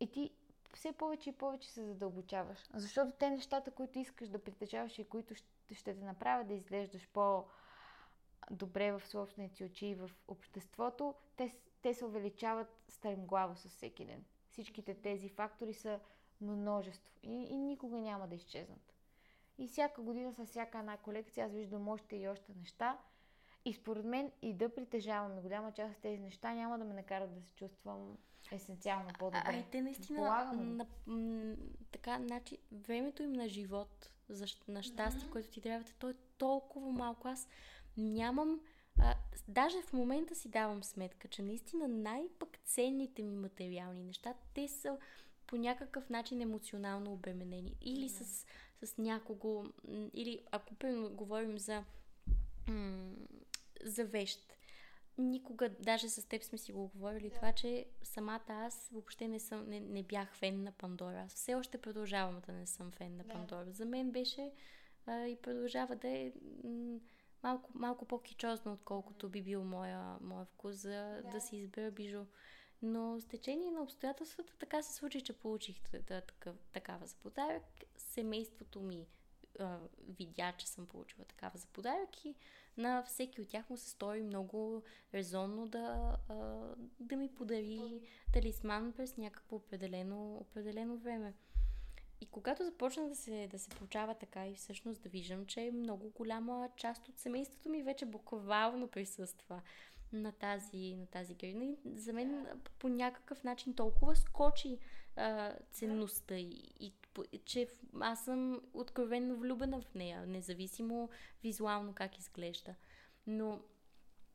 И ти все повече и повече се задълбочаваш. Защото те нещата, които искаш да притежаваш и които ще те направят да изглеждаш по-добре в собствените очи и в обществото, те, те се увеличават стремглаво с всеки ден. Всичките тези фактори са множество и, и никога няма да изчезнат. И всяка година с всяка една колекция аз виждам още и още неща. И според мен и да притежаваме голяма част от тези неща няма да ме накарат да се чувствам есенциално по-добре. А, и те наистина, на, м, така, значи, времето им на живот, за, на щастие, mm-hmm. което ти трябва, то е толкова малко. Аз нямам, а, даже в момента си давам сметка, че наистина най-пък ценните ми материални неща, те са по някакъв начин емоционално обременени. Или mm-hmm. с, с някого, или ако говорим за, м- за вещ, никога, даже с теб сме си го говорили, да. това, че самата аз въобще не, съм, не, не бях фен на Пандора. Аз все още продължавам да не съм фен на да. Пандора. За мен беше а, и продължава да е м- малко, малко по-кичозно, отколкото би бил моя, моя вкус за да. да си избера бижу. Но с течение на обстоятелствата така се случи, че получих да, такъв, такава за подарък. Семейството ми а, видя, че съм получила такава за подарък и на всеки от тях му се стори много резонно да, а, да ми подари талисман през някакво определено, определено време. И когато започна да се, да се получава така и всъщност да виждам, че много голяма част от семейството ми вече буквално присъства на тази, на тази. И за мен по някакъв начин толкова скочи а, ценността и, и че аз съм откровенно влюбена в нея, независимо визуално как изглежда. Но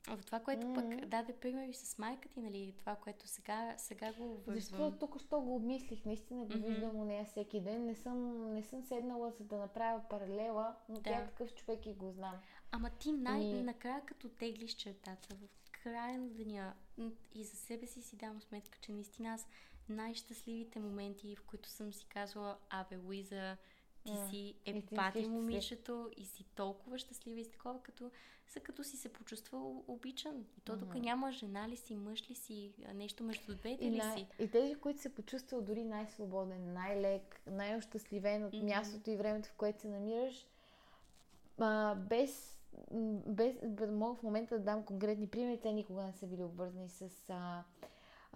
в това, което mm-hmm. пък даде пример и с майка ти, нали, това, което сега, сега го вързвам. Защото тук що го обмислих, наистина го mm-hmm. виждам у нея всеки ден. Не съм, не съм седнала за да направя паралела, но да. тя е такъв човек и го знам. Ама ти най-накрая, като теглиш чертата в края на деня и за себе си си давам сметка, че наистина аз най-щастливите моменти, в които съм си казвала, абе, Луиза, ти mm. си епати момичето и си толкова щастлива и си такова, като, са като си се почувствал обичан. И то тук mm-hmm. няма жена ли си, мъж ли си, нещо между двете и ли си. И тези, които се почувствал дори най-свободен, най-лек, най-ощастливен от mm-hmm. мястото и времето, в което се намираш, а, без без да мога в момента да дам конкретни примери, те никога не са били обвързани с а,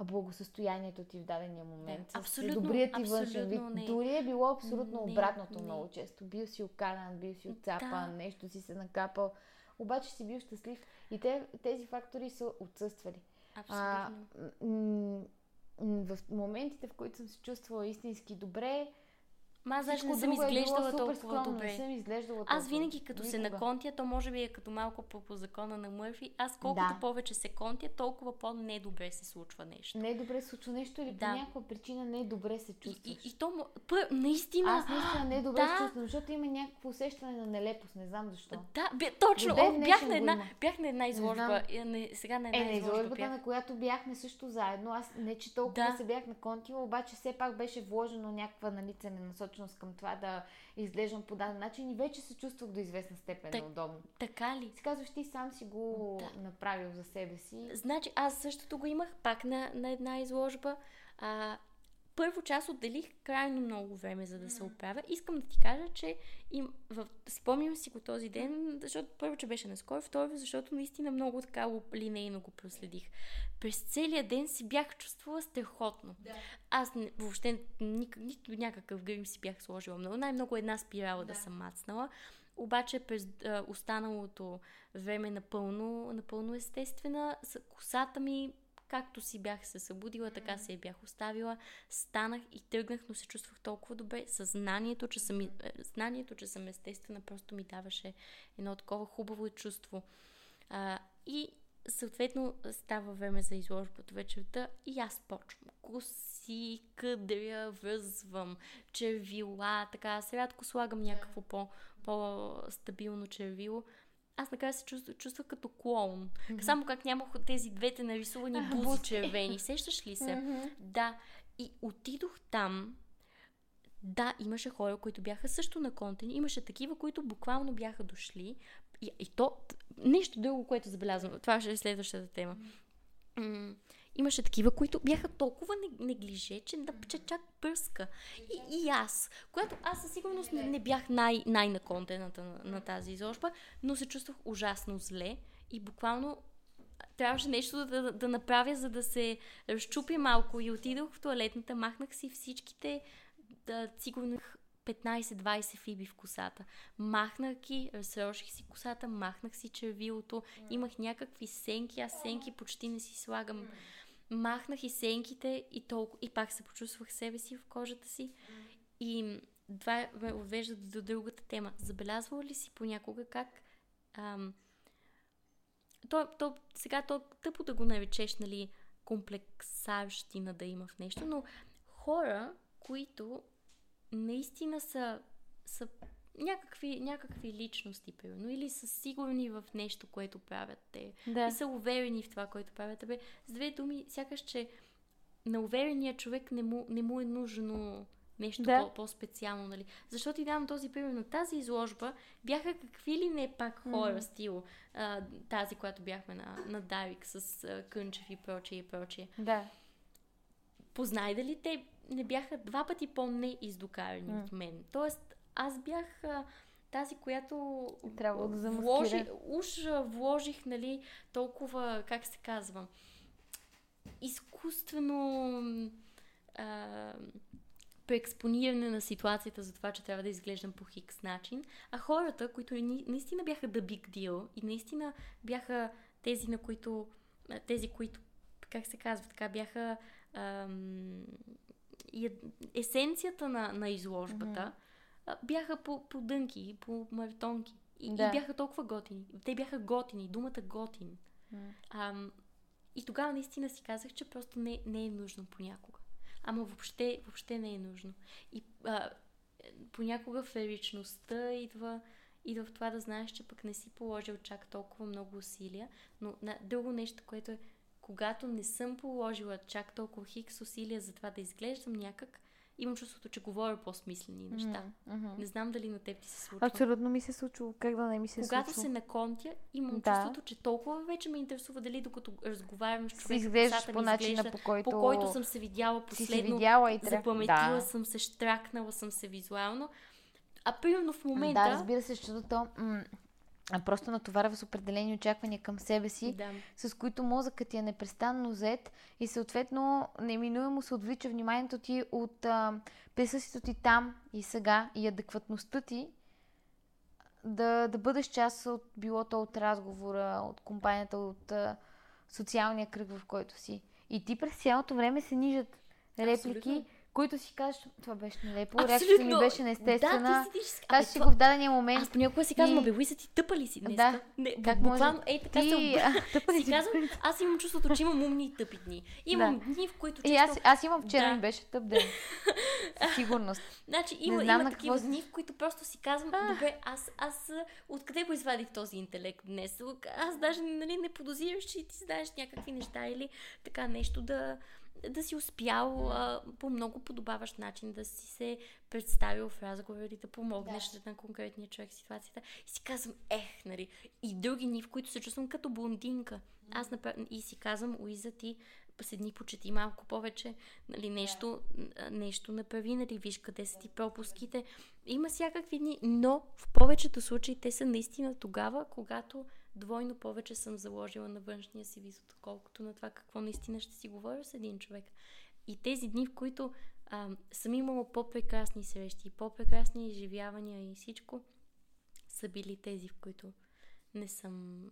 благосъстоянието ти в дадения момент. Да, абсолютно, добрият ти външен вид. Не. Дори е било абсолютно не, обратното не. много често. Бил си окаран, бил си отцапан, да. нещо си се накапал. Обаче си бил щастлив. И те, тези фактори са отсъствали. Абсолютно. А, м- м- в моментите, в които съм се чувствала истински добре, Ма аз даже не съм е изглеждала е толкова добре. Не съм изглеждала толкова. Аз винаги като Никога. се наконтя, то може би е като малко по, по закона на Мърфи. Аз колкото да. повече се контя, толкова по-недобре се случва нещо. Недобре се случва нещо или да. по някаква причина не-добре се чувстваш. И, и, и то, пър, наистина... Аз наистина не-добре да. се чувствам, защото има някакво усещане на нелепост, не знам защо. Да, бе, точно. О, бях, на една, бях на една изложба. Не, сега на една е, на изложба бях. на която бяхме също заедно. Аз не, че толкова да. се бях наконтила, обаче все пак беше вложено някаква нали, целенасоченост към това да изглеждам по даден начин и вече се чувствах до известна степен так, неудобно. Така ли? Си казваш, ти сам си го да. направил за себе си. Значи аз същото го имах пак на, на една изложба. А, първо част отделих крайно много време, за да се оправя. Искам да ти кажа, че им, в, спомням си го този ден, защото първо, че беше наскоро, второ, защото наистина много така линейно го проследих. През целия ден си бях чувствала страхотно. Да. Аз не, въобще нито, нито някакъв грим си бях сложила много. Най-много една спирала да, да съм мацнала. Обаче през а, останалото време напълно, напълно естествена. Косата ми както си бях се събудила, така се я бях оставила. Станах и тръгнах, но се чувствах толкова добре. Съзнанието, че съм, е, знанието, че съм естествена, просто ми даваше едно такова хубаво чувство. А, и съответно става време за изложбата вечерта и аз почвам. Коси, къдря, връзвам, червила, така. Рядко слагам някакво по, по-стабилно червило аз накрая се чувствах, чувствах като клоун. Mm-hmm. Само как нямах тези двете нарисувани бузи червени. Сещаш ли се? Mm-hmm. Да. И отидох там. Да, имаше хора, които бяха също на контент. Имаше такива, които буквално бяха дошли. И, и то, нещо друго, което забелязвам. Това ще е следващата тема. Mm-hmm имаше такива, които бяха толкова неглиже, че, че чак пръска. И, и аз, която аз със сигурност не, не бях най- най-наконтената на, на тази изложба, но се чувствах ужасно зле и буквално трябваше нещо да, да, направя, за да се разчупи малко и отидох в туалетната, махнах си всичките, да, сигурно 15-20 фиби в косата. Махнах ги, разсроших си косата, махнах си червилото, имах някакви сенки, аз сенки почти не си слагам. Махнах и сенките и толкова, и пак се почувствах себе си в кожата си. И това ме отвежда до другата тема. Забелязвала ли си понякога как ам, то, то, сега то тъпо да го наречеш, нали, комплексарщина да има в нещо, но хора, които наистина са, са някакви, някакви личности, примерно, или са сигурни в нещо, което правят те. Да. И са уверени в това, което правят. Бе, с две думи, сякаш, че на уверения човек не му, не му е нужно нещо да. по- по-специално, нали? Защото ти давам този пример на тази изложба, бяха какви ли не пак хора, mm. стил, а, тази, която бяхме на, на Дарик с а, Кънчев и прочие и прочие. Да. Познай дали те не бяха два пъти по-неиздокарани mm. от мен. Тоест, аз бях а, тази, която трябва да вложи, уж вложих, нали, толкова, как се казва, изкуствено а, преекспониране на ситуацията за това, че трябва да изглеждам по хикс начин, а хората, които наистина бяха the big deal и наистина бяха тези, на които, тези, които, как се казва, така бяха ам, есенцията на, на изложбата, mm-hmm. Бяха по, по дънки, по маратонки. И, да. и бяха толкова готини. Те бяха готини, думата готин. Mm. Ам, и тогава наистина си казах, че просто не, не е нужно понякога ама въобще, въобще не е нужно. И а, понякога в личността идва, идва в това да знаеш, че пък не си положил чак толкова много усилия, но на, друго нещо, което е, когато не съм положила чак толкова хикс усилия за това да изглеждам някак, имам чувството, че говоря по-смислени неща. Mm-hmm. Не знам дали на теб ти се случва. Абсолютно ми се случва. Как да не ми се Когато случва? се наконтя, имам да. чувството, че толкова вече ме интересува дали докато разговарям с човек, изглеждаш по начина, по който... по който съм се видяла последно, си се видяла и трябва... запаметила да. съм се, штракнала съм се визуално. А примерно в момента... Да, разбира се, защото м- а просто натоварва с определени очаквания към себе си, да. с които мозъкът ти е непрестанно зет и съответно неминуемо се отвлича вниманието ти от а, присъствието ти там и сега и адекватността ти да, да бъдеш част от билото от разговора, от компанията, от а, социалния кръг, в който си. И ти през цялото време се нижат реплики, Абсолютно които си кажеш, това беше нелепо, реакцията ми беше неестествена. Да, ти си, Аз си го в дадения момент. Аз понякога си казвам, абе, са ти тъпа ли си днес? Да. Не, как буквално, ей, така ти... се тъпа ли си казвам, аз имам чувството, че имам умни и тъпи дни. Имам да. дни, в които чувствам... И аз, аз имам вчера да. ми беше тъп ден. Сигурност. Значи има, има такива какво... дни, в които просто си казвам, добре, аз, аз откъде го извадих този интелект днес? Аз даже нали, не подозираш, че ти знаеш някакви неща или така нещо да да си успял а, по много подобаващ начин да си се представил в разговор и да помогнеш да. на конкретния човек в ситуацията. И си казвам, ех, нали, и други дни, в които се чувствам като блондинка. Аз напр... и си казвам, Уиза, ти седни почети малко повече, нали, нещо, да. нещо направи, нали, виж къде са ти пропуските. Има всякакви дни, но в повечето случаи те са наистина тогава, когато двойно повече съм заложила на външния си вид, отколкото на това какво наистина ще си говоря с един човек. И тези дни, в които а, съм имала по-прекрасни срещи, по-прекрасни изживявания и всичко, са били тези, в които не съм...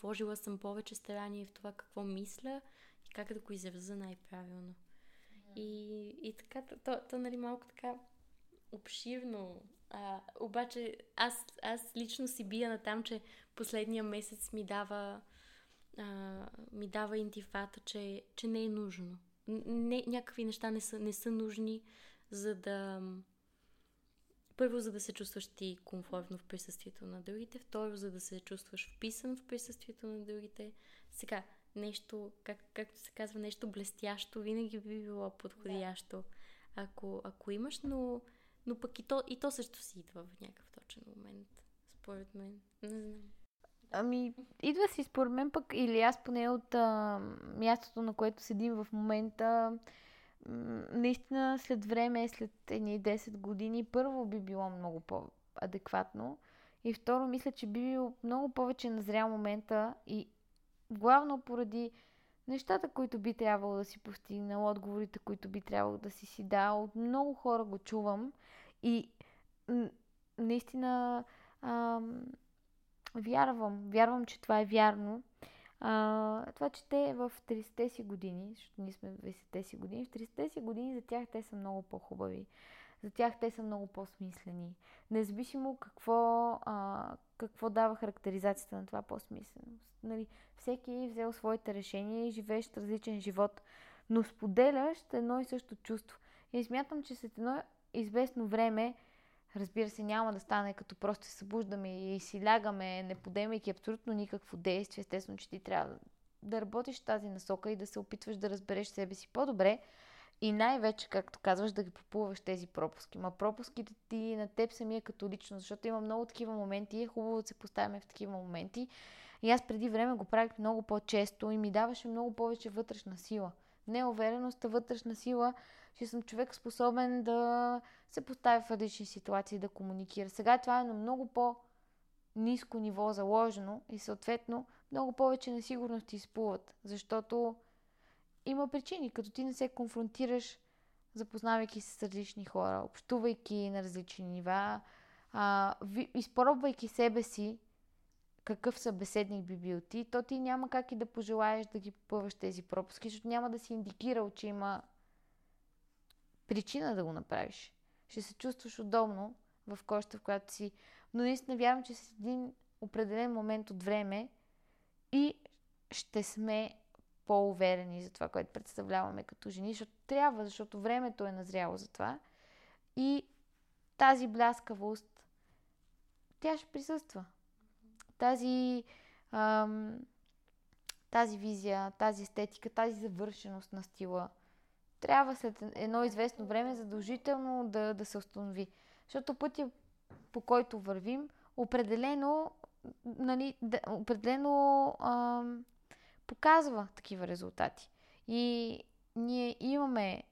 Вложила съм повече старание в това какво мисля и как да го изразя най-правилно. Mm-hmm. И, и така, то, то, то нали малко така обширно а, обаче аз, аз лично си бия на там, че последния месец ми дава, а, ми дава интифата, че, че не е нужно. Не, някакви неща не са, не са нужни, за да... Първо, за да се чувстваш ти комфортно в присъствието на другите. Второ, за да се чувстваш вписан в присъствието на другите. Сега, нещо, как, както се казва, нещо блестящо, винаги би било подходящо, да. ако, ако имаш, но но пък и то, и то също си идва в някакъв точен момент, според мен. Не знам. Ами, идва си според мен пък, или аз поне от а, мястото, на което седим в момента, наистина след време, след едни 10 години, първо би било много по-адекватно. И второ, мисля, че би било много повече назрял момента и главно поради нещата, които би трябвало да си постигнал, отговорите, които би трябвало да си си дал. От много хора го чувам И наистина ам, вярвам, вярвам, че това е вярно. А, това, че те в 30-те си години, защото ние сме в 20-те си години, в 30-те си години за тях те са много по-хубави. За тях те са много по-смислени. Независимо какво, а, какво дава характеризацията на това по-смисленост. Нали, всеки е взел своите решения и живееш различен живот, но споделяш едно и също чувство. И смятам, че след едно известно време Разбира се, няма да стане като просто се събуждаме и си лягаме, не подемайки абсолютно никакво действие. Естествено, че ти трябва да работиш в тази насока и да се опитваш да разбереш себе си по-добре. И най-вече, както казваш, да ги попълваш тези пропуски. Ма пропуските ти на теб самия като лично, защото има много такива моменти и е хубаво да се поставяме в такива моменти. И аз преди време го правих много по-често и ми даваше много повече вътрешна сила. Неувереност, вътрешна сила, че съм човек способен да се поставя в различни ситуации, да комуникира. Сега това е на много по- ниско ниво заложено и съответно много повече несигурности изплуват, защото има причини, като ти не се конфронтираш, запознавайки се с различни хора, общувайки на различни нива, а, ви, изпробвайки себе си, какъв събеседник би бил ти, то ти няма как и да пожелаеш да ги попъваш тези пропуски, защото няма да си индикирал, че има причина да го направиш. Ще се чувстваш удобно в коща, в която си. Но наистина вярвам, че с един определен момент от време и ще сме по-уверени за това, което представляваме като жени, защото трябва, защото времето е назряло за това. И тази бляскавост, тя ще присъства. Тази, ам, тази визия, тази естетика, тази завършеност на стила – трябва след едно известно време задължително да, да се установи. Защото пътя, по който вървим, определено, нали, да, определено а, показва такива резултати. И ние имаме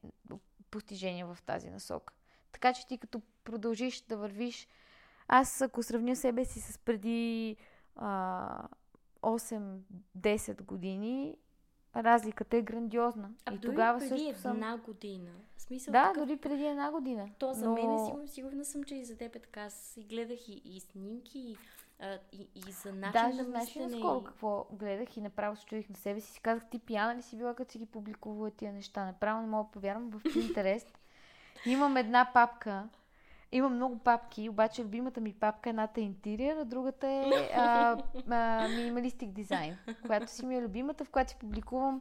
постижения в тази насока. Така че ти като продължиш да вървиш, аз ако сравня себе си с преди а, 8-10 години, разликата е грандиозна. А и дори тогава преди също една съм... година. В смисъл, Да, такъв... дори преди една година. То за но... мен е сигурно, сигурна съм, че и за теб е така. Аз си гледах и, и снимки, и, а, и, и за начин Даже на знаеш ли наскоро и... какво гледах и направо се чудих на себе си. Си казах, ти пияна ли си била, като си ги публикувала тия неща? Направо не мога да повярвам в Pinterest. Имам една папка, има много папки, обаче любимата ми папка едната е интериер, а другата е а, а, минималистик дизайн, която си ми е любимата, в която си публикувам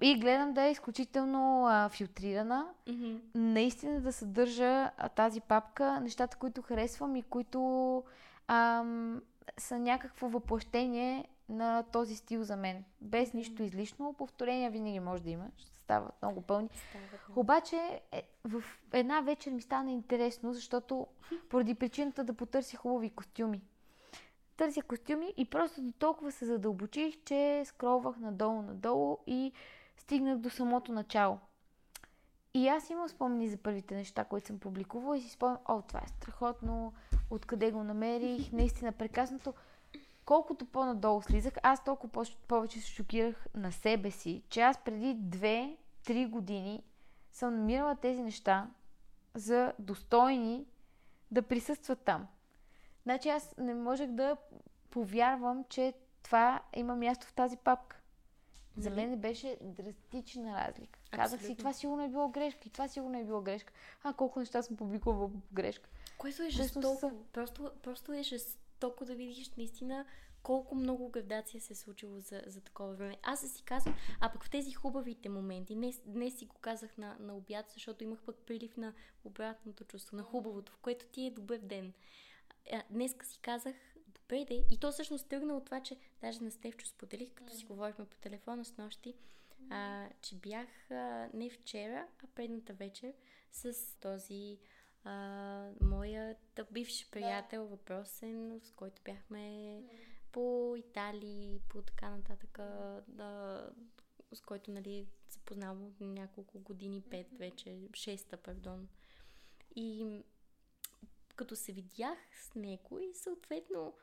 и гледам да е изключително а, филтрирана. Мгм. Наистина да съдържа а, тази папка нещата, които харесвам и които ам, са някакво въплъщение на този стил за мен. Без нищо излишно. Повторения винаги може да има. Ще стават много пълни. Става, да. Обаче е, в една вечер ми стана интересно, защото поради причината да потърся хубави костюми. Търся костюми и просто до толкова се задълбочих, че скролвах надолу-надолу и стигнах до самото начало. И аз имам спомени за първите неща, които съм публикувала и си спомням, о, това е страхотно, откъде го намерих, наистина прекрасното. Колкото по-надолу слизах, аз толкова по- повече се шокирах на себе си, че аз преди 2-3 години съм намирала тези неща за достойни да присъстват там. Значи аз не можех да повярвам, че това има място в тази папка. За Нали? мен беше драстична разлика. Казах си, Абсолютно. това сигурно е било грешка и това сигурно е било грешка. А колко неща съм публикувала по грешка. Което е жестоко. са- Просто, просто е жестоко да видиш наистина колко много градация се е случило за, за такова време. Аз си казвам, а пък в тези хубавите моменти, днес, днес си го казах на, на обяд, защото имах пък прилив на обратното чувство, на хубавото, в което ти е добър ден. А, Днеска си казах, добре де, и то всъщност тръгна от това, че даже на Стевчо споделих, като си говорихме по телефона с нощи, а, че бях а, не вчера, а предната вечер с този а, моят бивш приятел, въпросен, с който бяхме по Италии, по така нататък, да, с който, нали, се познавам от няколко години, пет вече, шеста, пардон. И като се видях с него и съответно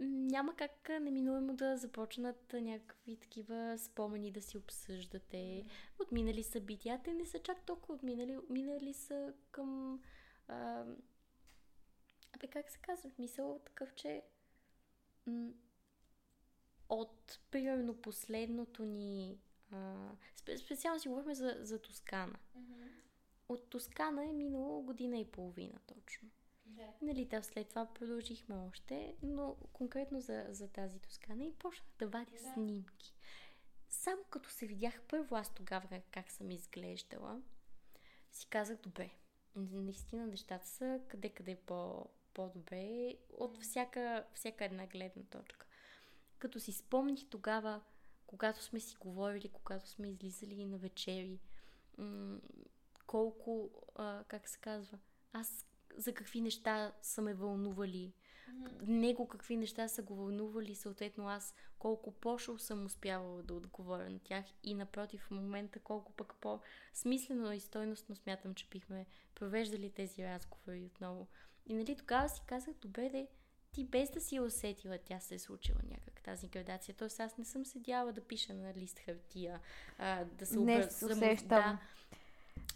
няма как неминуемо да започнат някакви такива спомени да си обсъждате. Отминали събития. Те не са чак толкова отминали. Минали са към А, абе, как се казва? Мисъл такъв, че м- от, примерно, последното ни... А, специално си говорихме за, за Тоскана. Mm-hmm. От Тоскана е минало година и половина точно. Да. Нали, да, след това продължихме още, но конкретно за, за тази Тоскана и почнах да вадя да. снимки. Само като се видях първо аз тогава как съм изглеждала, си казах, добре, наистина нещата са къде-къде по, по-добре от всяка, всяка една гледна точка. Като си спомних тогава, когато сме си говорили, когато сме излизали на вечери, м- колко, а, как се казва, аз за какви неща са ме вълнували. Него какви неща са го вълнували, съответно аз колко по-шо съм успявала да отговоря на тях и напротив в момента колко пък по-смислено и стойностно смятам, че бихме провеждали тези разговори отново. И нали тогава си казах, добре де, ти без да си усетила, тя се е случила някак тази градация. Тоест аз не съм седяла да пиша на лист хартия, а, да се обръзвам. Не Да,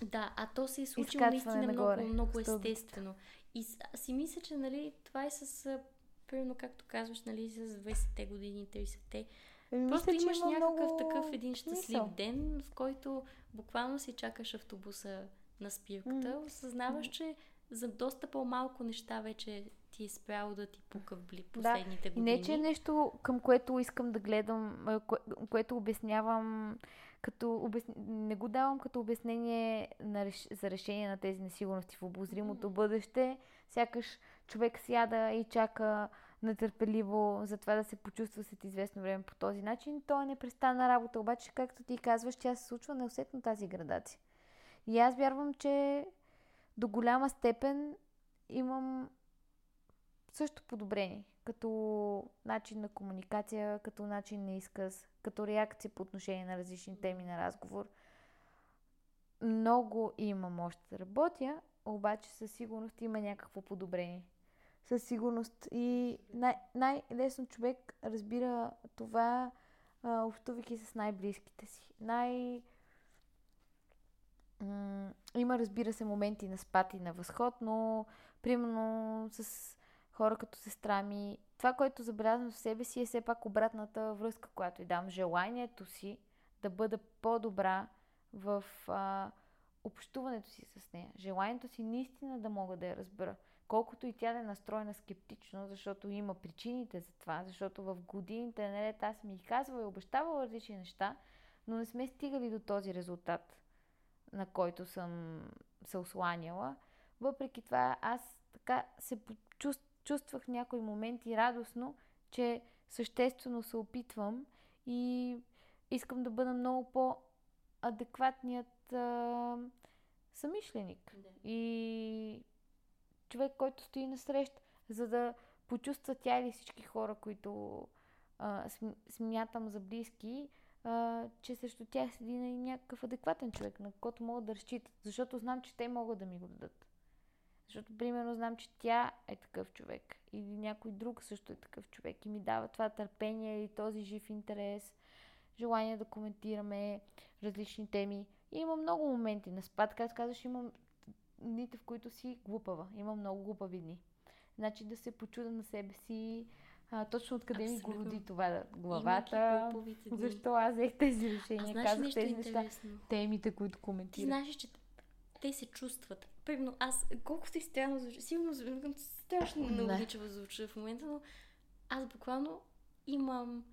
да, а то се е случило наистина нагоре, много, много естествено. И си мисля, че нали, това е с, примерно, както казваш, нали, с 20-те години, 30-те. Еми, Просто мисля, имаш някакъв много... такъв един щастлив мисъл. ден, в който буквално си чакаш автобуса на спирката, mm. осъзнаваш, че за доста по-малко неща вече ти е спряло да ти пука в бли последните да. години. Не, че е нещо, към което искам да гледам, кое, което обяснявам като обяс... не го давам като обяснение на реш... за решение на тези несигурности в обозримото бъдеще. Сякаш човек сяда и чака нетърпеливо за това да се почувства след известно време по този начин. То е непрестанна работа, обаче, както ти казваш, тя се случва неусетно тази градация. И аз вярвам, че до голяма степен имам също подобрение, като начин на комуникация, като начин на изказ, като реакция по отношение на различни теми на разговор. Много имам още да работя, обаче със сигурност има някакво подобрение. Със сигурност. И най- най-лесно човек разбира това, а, общувайки с най-близките си. Най- има, разбира се, моменти на спад и на възход, но примерно с хора като сестра ми. Това, което забелязвам в себе си е все пак обратната връзка, която и дам. Желанието си да бъда по-добра в а, общуването си с нея. Желанието си наистина да мога да я разбера. Колкото и тя да е настроена скептично, защото има причините за това, защото в годините наред аз ми казвала и обещавала различни неща, но не сме стигали до този резултат, на който съм се осланяла. Въпреки това, аз така се чувствам чувствах някои моменти радостно, че съществено се опитвам и искам да бъда много по-адекватният а, самишленик. Да. И човек, който стои на среща, за да почувства тя или всички хора, които а, смятам за близки, а, че срещу тях седи някакъв адекватен човек, на който могат да разчитат. Защото знам, че те могат да ми го дадат. Защото, примерно, знам, че тя е такъв човек. Или някой друг също е такъв човек. И ми дава това търпение и този жив интерес, желание да коментираме различни теми. И има много моменти на спад. Както казваш, имам дните, в които си глупава. Има много глупави дни. Значи да се почуда на себе си, а, точно откъде Абсолютно. ми го роди това главата. Защо аз взех тези решения, казах тези неща, темите, които коментирам. Ти знаеш, че те се чувстват. Примерно аз, колкото и странно звучи, сигурно страшно нелогично звучи в момента, но аз буквално имам,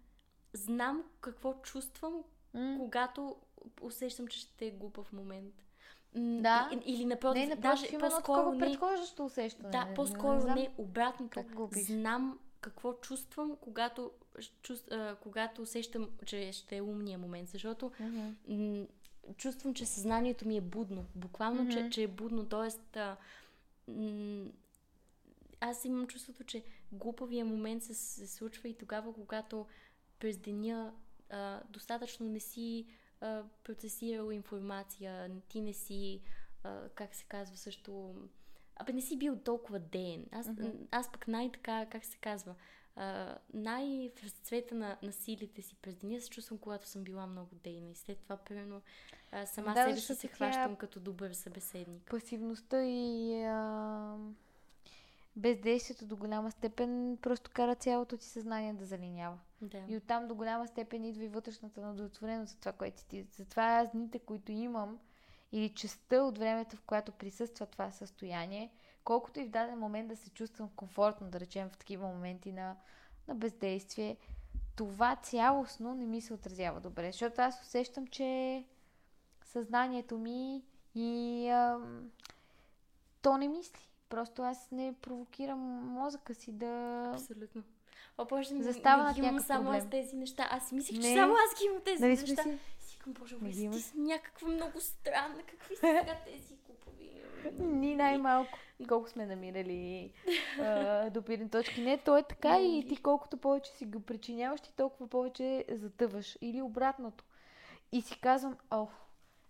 знам какво чувствам, mm. когато усещам, че ще е глупав момент. Да. Или напротив, не, даже има по-скоро не. предхождащо усещане. Да, по-скоро не, не обратното. Знам какво чувствам, когато, чувств, а, когато усещам, че ще е умния момент, защото mm-hmm чувствам, че съзнанието ми е будно. Буквално, mm-hmm. че, че е будно. Тоест, а, м- аз имам чувството, че глупавия момент се, се случва и тогава, когато през деня а, достатъчно не си а, процесирал информация, ти не си, а, как се казва също, абе не си бил толкова ден. Аз, mm-hmm. аз пък най-така, как се казва, най в разцвета на, на силите си през деня се чувствам, когато съм била много дейна. И след това, примерно, а, сама да, себе си се хващам като добър събеседник. Пасивността и а, бездействието до голяма степен просто кара цялото ти съзнание да залинява. Да. И оттам до голяма степен идва и вътрешната надотвореност за това, което ти. Затова аз дните, които имам, или частта от времето, в която присъства това състояние, колкото и в даден момент да се чувствам комфортно, да речем в такива моменти на, на бездействие, това цялостно не ми се отразява добре, защото аз усещам, че съзнанието ми и а, то не мисли. Просто аз не провокирам мозъка си да... Абсолютно. О, Боже, не, Застава не, не имам само проблем. аз тези неща. Аз си мислих, че само аз ги имам тези нали неща. Си към Боже, Не ти имаш. си някаква много странна. Какви са сега тези? Ни най-малко. Колко сме намирали а, допирни точки. Не, то е така и ти колкото повече си го причиняваш, ти толкова повече затъваш. Или обратното. И си казвам, ох,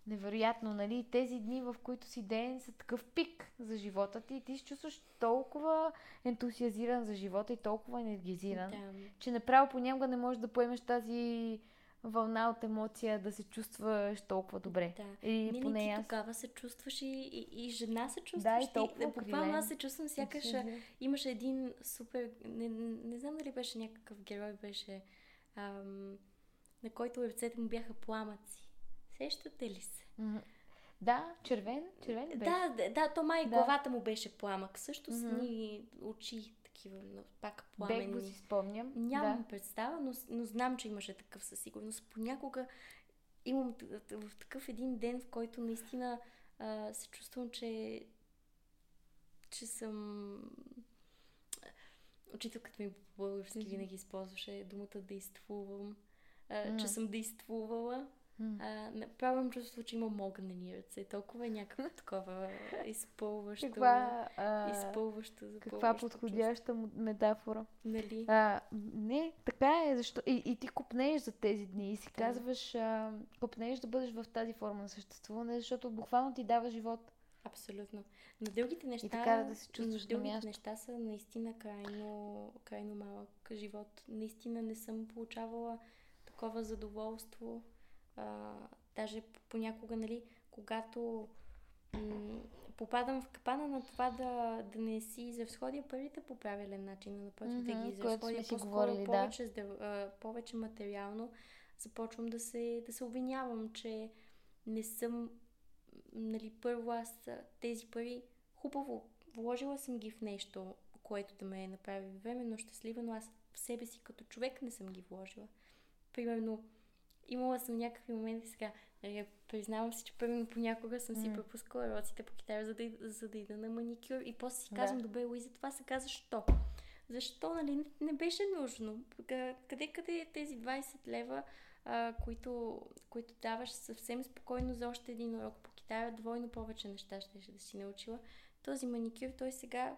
невероятно, нали? Тези дни, в които си ден, са такъв пик за живота ти и ти се чувстваш толкова ентусиазиран за живота и толкова енергизиран, Да. че направо понякога не можеш да поемеш тази вълна от емоция, да се чувстваш толкова добре. Да. И Не, поне не, ти аз. тогава се чувстваш и, и, и жена се чувстваш. Да, и толкова Буквално окрилен. аз се чувствам сякаш имаше един супер... Не, не знам дали беше някакъв герой, беше... Ам, на който ръцете му бяха пламъци. Сещате ли се? Да, червен, червен беше? Да, да, то май Да. главата му беше пламък. Също с Мгм. ни очи такива, но пак го пламени. си спомням. Нямам Да. представа, но, но знам, че имаше такъв със сигурност. Понякога имам в такъв един ден, в който наистина а, се чувствам, че че съм учителката ми по български винаги използваше думата действувам, а, че съм действувала. М. А, направо имам чувство, че имам огнени ръце. Толкова е някакво такова изпълващо. Каква, а, изпълващо, каква подходяща му- метафора. чувство. Нали? А, не, така е, защо и, и ти купнееш за тези дни и си Да. казваш, а, купнееш да бъдеш в тази форма на съществуване, защото буквално ти дава живот. Абсолютно. Но другите неща, кара да се чувстваш на другите място. неща са наистина крайно, крайно малък живот. Наистина не съм получавала такова задоволство. А, даже понякога, нали, когато м- попадам в капана на това да, да не си изразходя парите по правилен начин, а напротив да Мгм, ги изразходя по-скоро да. повече, здраv... а, повече материално, започвам да се, да се обвинявам, че не съм нали, първо аз тези пари, хубаво, вложила съм ги в нещо, което да ме направи временно щастлива, но аз в себе си като човек не съм ги вложила. Примерно, имала съм някакви моменти сега, нали, признавам си, че примерно понякога съм си пропускала роците по китара, за да, за да ида на маникюр и после си Да. казвам, добре, Луиза, това сега защо? Защо, нали, не, не беше нужно? Къде, къде е тези 20 лева, а, които, които даваш съвсем спокойно за още един урок по китара, двойно повече неща ще да си научила. Този маникюр, той сега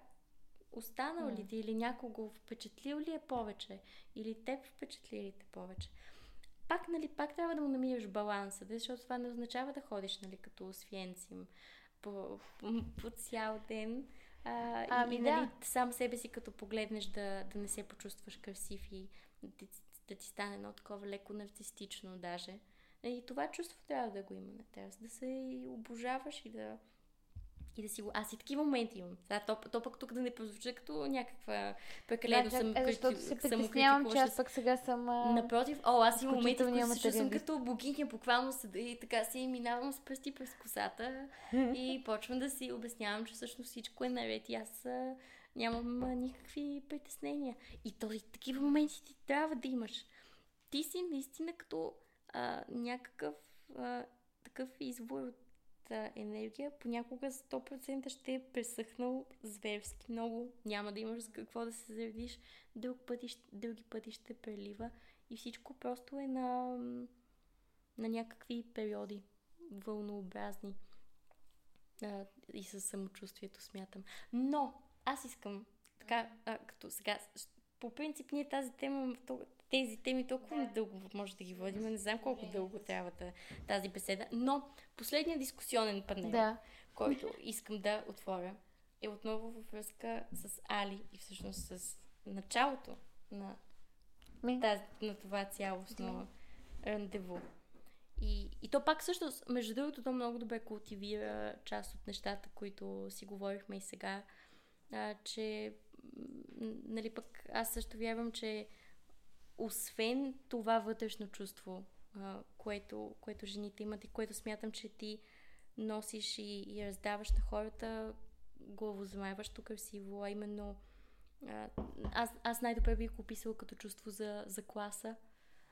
останал ли ти или някого впечатлил ли е повече? Или теб впечатли ли те повече? Пак, нали, пак трябва да му намираш баланса, да, защото това не означава да ходиш, нали, като освенцим по, по, по цял ден. А, Ами и, и, да. нали, сам себе си като погледнеш да, да не се почувстваш красив и да, ти- да ти стане едно такова леко нарцистично даже. И това чувство трябва да го има на теб, за да се и обожаваш и да, и да си го... Аз и такива моменти имам. Да, то, то пък тук да не прозвуча като някаква прекалено Значи, съм е, защото се притеснявам, че аз пък сега съм... А... Напротив, о, аз имам моменти, в които се чувствам материалист. като богиня, буквално седа и така си минавам с пръсти през косата и почвам да си обяснявам, че всъщност всичко е наред и аз а, нямам а, никакви притеснения. И този, такива моменти ти трябва да имаш. Ти си наистина като а, някакъв а, такъв извор от енергия, понякога за 100% ще е пресъхнал зверски много, няма да имаш за какво да се заредиш, друг пъти, други пъти ще прелива. И всичко просто е на, на някакви периоди, вълнообразни. А, и със самочувствието смятам. Но аз искам, така, а, като сега, по принцип ние тази тема, тези теми толкова да. дълго може да ги водим, не знам колко дълго трябва да, тази беседа, но последният дискусионен панел, Да. който искам да отворя, е отново във връзка с Али и всъщност с началото на, тази, на това цялостно рандеву. И, и то пак също, между другото, то много добре култивира част от нещата, които си говорихме и сега, а, че нали пък аз също вярвам, че освен това вътрешно чувство, а, което, което жените имат и което смятам, че ти носиш и, и раздаваш на хората, главозамайващо красиво, а именно а, аз, аз най-добре бих описала като чувство за, за класа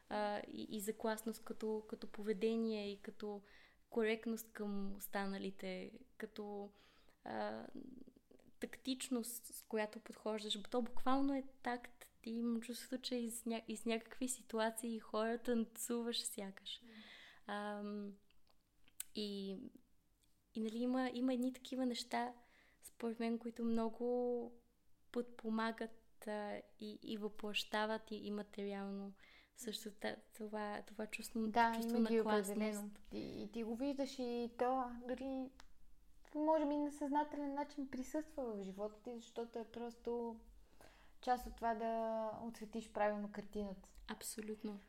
а, и, и за класност като, като поведение и като коректност към останалите, като а, тактичност, с която подхождаш. То буквално е такт. Ти имам чувството, че из, ня... из някакви ситуации хората танцуваш сякаш. А, и, и нали, има, има едни такива неща, според мен, които много подпомагат а, и, и въплащават и, и материално също това, това чувство, да, чувство на класност. определено. И, и ти го виждаш и то дори може би на съзнателен начин присъства в живота ти, защото е просто част от това да отсветиш правилно картината. Абсолютно.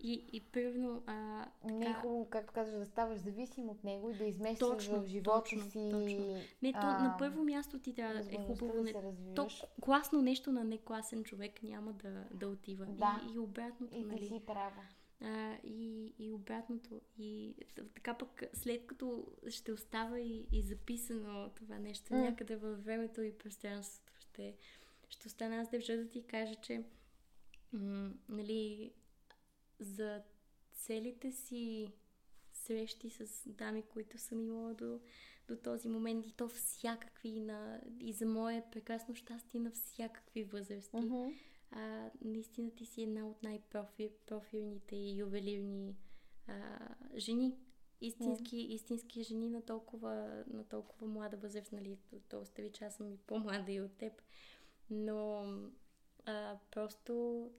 И, и примерно... А, така... Не е хубаво, както казваш, да ставаш зависим от него и да изместваш точно, в живота точно, си. Точно. Не, то, а, на първо място ти трябва да е хубаво. Да не, то, класно нещо на некласен човек няма да, да отива. Да. И, и обратното, и нали? си права. А, и, и обратното. И така пък след като ще остава и, и записано това нещо mm. някъде във времето и пространството, ще, ще остана аз държа да ти кажа, че м- нали, за целите си срещи с дами, които съм имала до, до този момент и то всякакви на, и за мое прекрасно щастие на всякакви възрасти. Mm-hmm. А, наистина ти си една от най-профилните и ювелирни а, жени. Истински, mm. истински жени на толкова, на толкова млада възраст, нали? То остави, че аз съм и по-млада и от теб. Но а, просто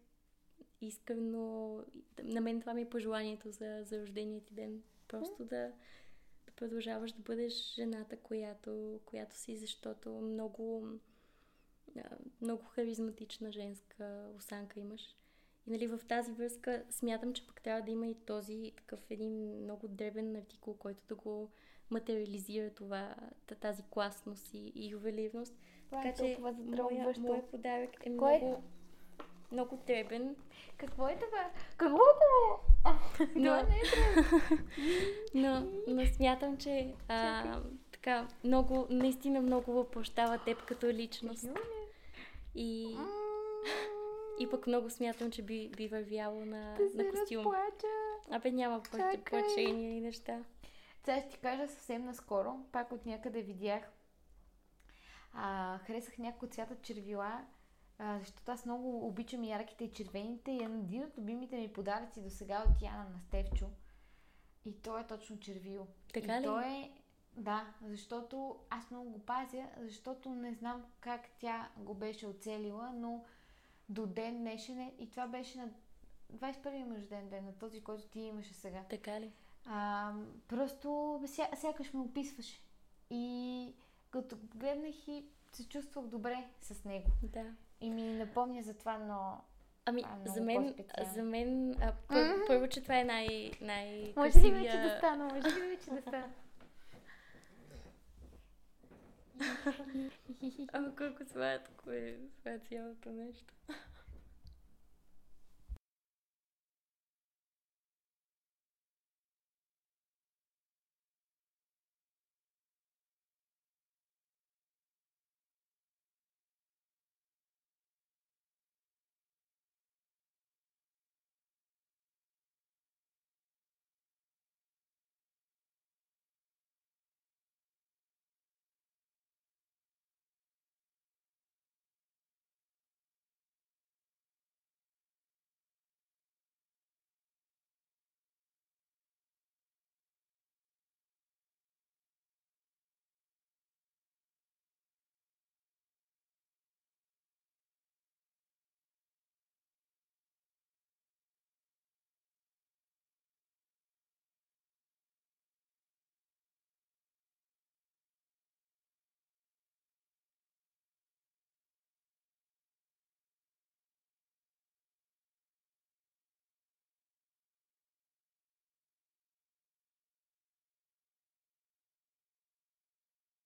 искрено, на мен това ми е пожеланието за, за рождения ти ден. Просто да, да продължаваш да бъдеш жената, която, която си, защото много много харизматична женска осанка имаш. И нали, в тази връзка смятам, че пък трябва да има и този такъв един много дребен артикул, който да го материализира това, тази класност и, и ювелирност. Това така е че моя, моя подарък е Кой? е? много, много дребен. Какво е това? Какво е това? Но, не е но, но смятам, че а, така, много, наистина много въплощава теб като личност. И, и пък много смятам, че би, би вървяло на, да на костюм. Разплача. Абе няма плачения и неща. Сега ще ти кажа съвсем наскоро, пак от някъде видях. А, харесах някои цвята червила, а, защото аз много обичам ярките и червените и един от любимите ми подаръци до сега от Яна на Стевчо. И то е точно червил. Така и ли? то е да, защото аз много го пазя, защото не знам как тя го беше оцелила, но до ден днешен е, и това беше на 21-и рожден ден, на този, който ти имаше сега. Така ли? А, просто ся, сякаш ме описваше. И като гледнах и се чувствах добре с него. Да. И ми напомня за това, но Ами, а, за мен, за мен а, пър, Mm-hmm. първо, че това е най- най Може ли вече да стана? Може ли вече да стана? Ама колко сладко е това цялото нещо.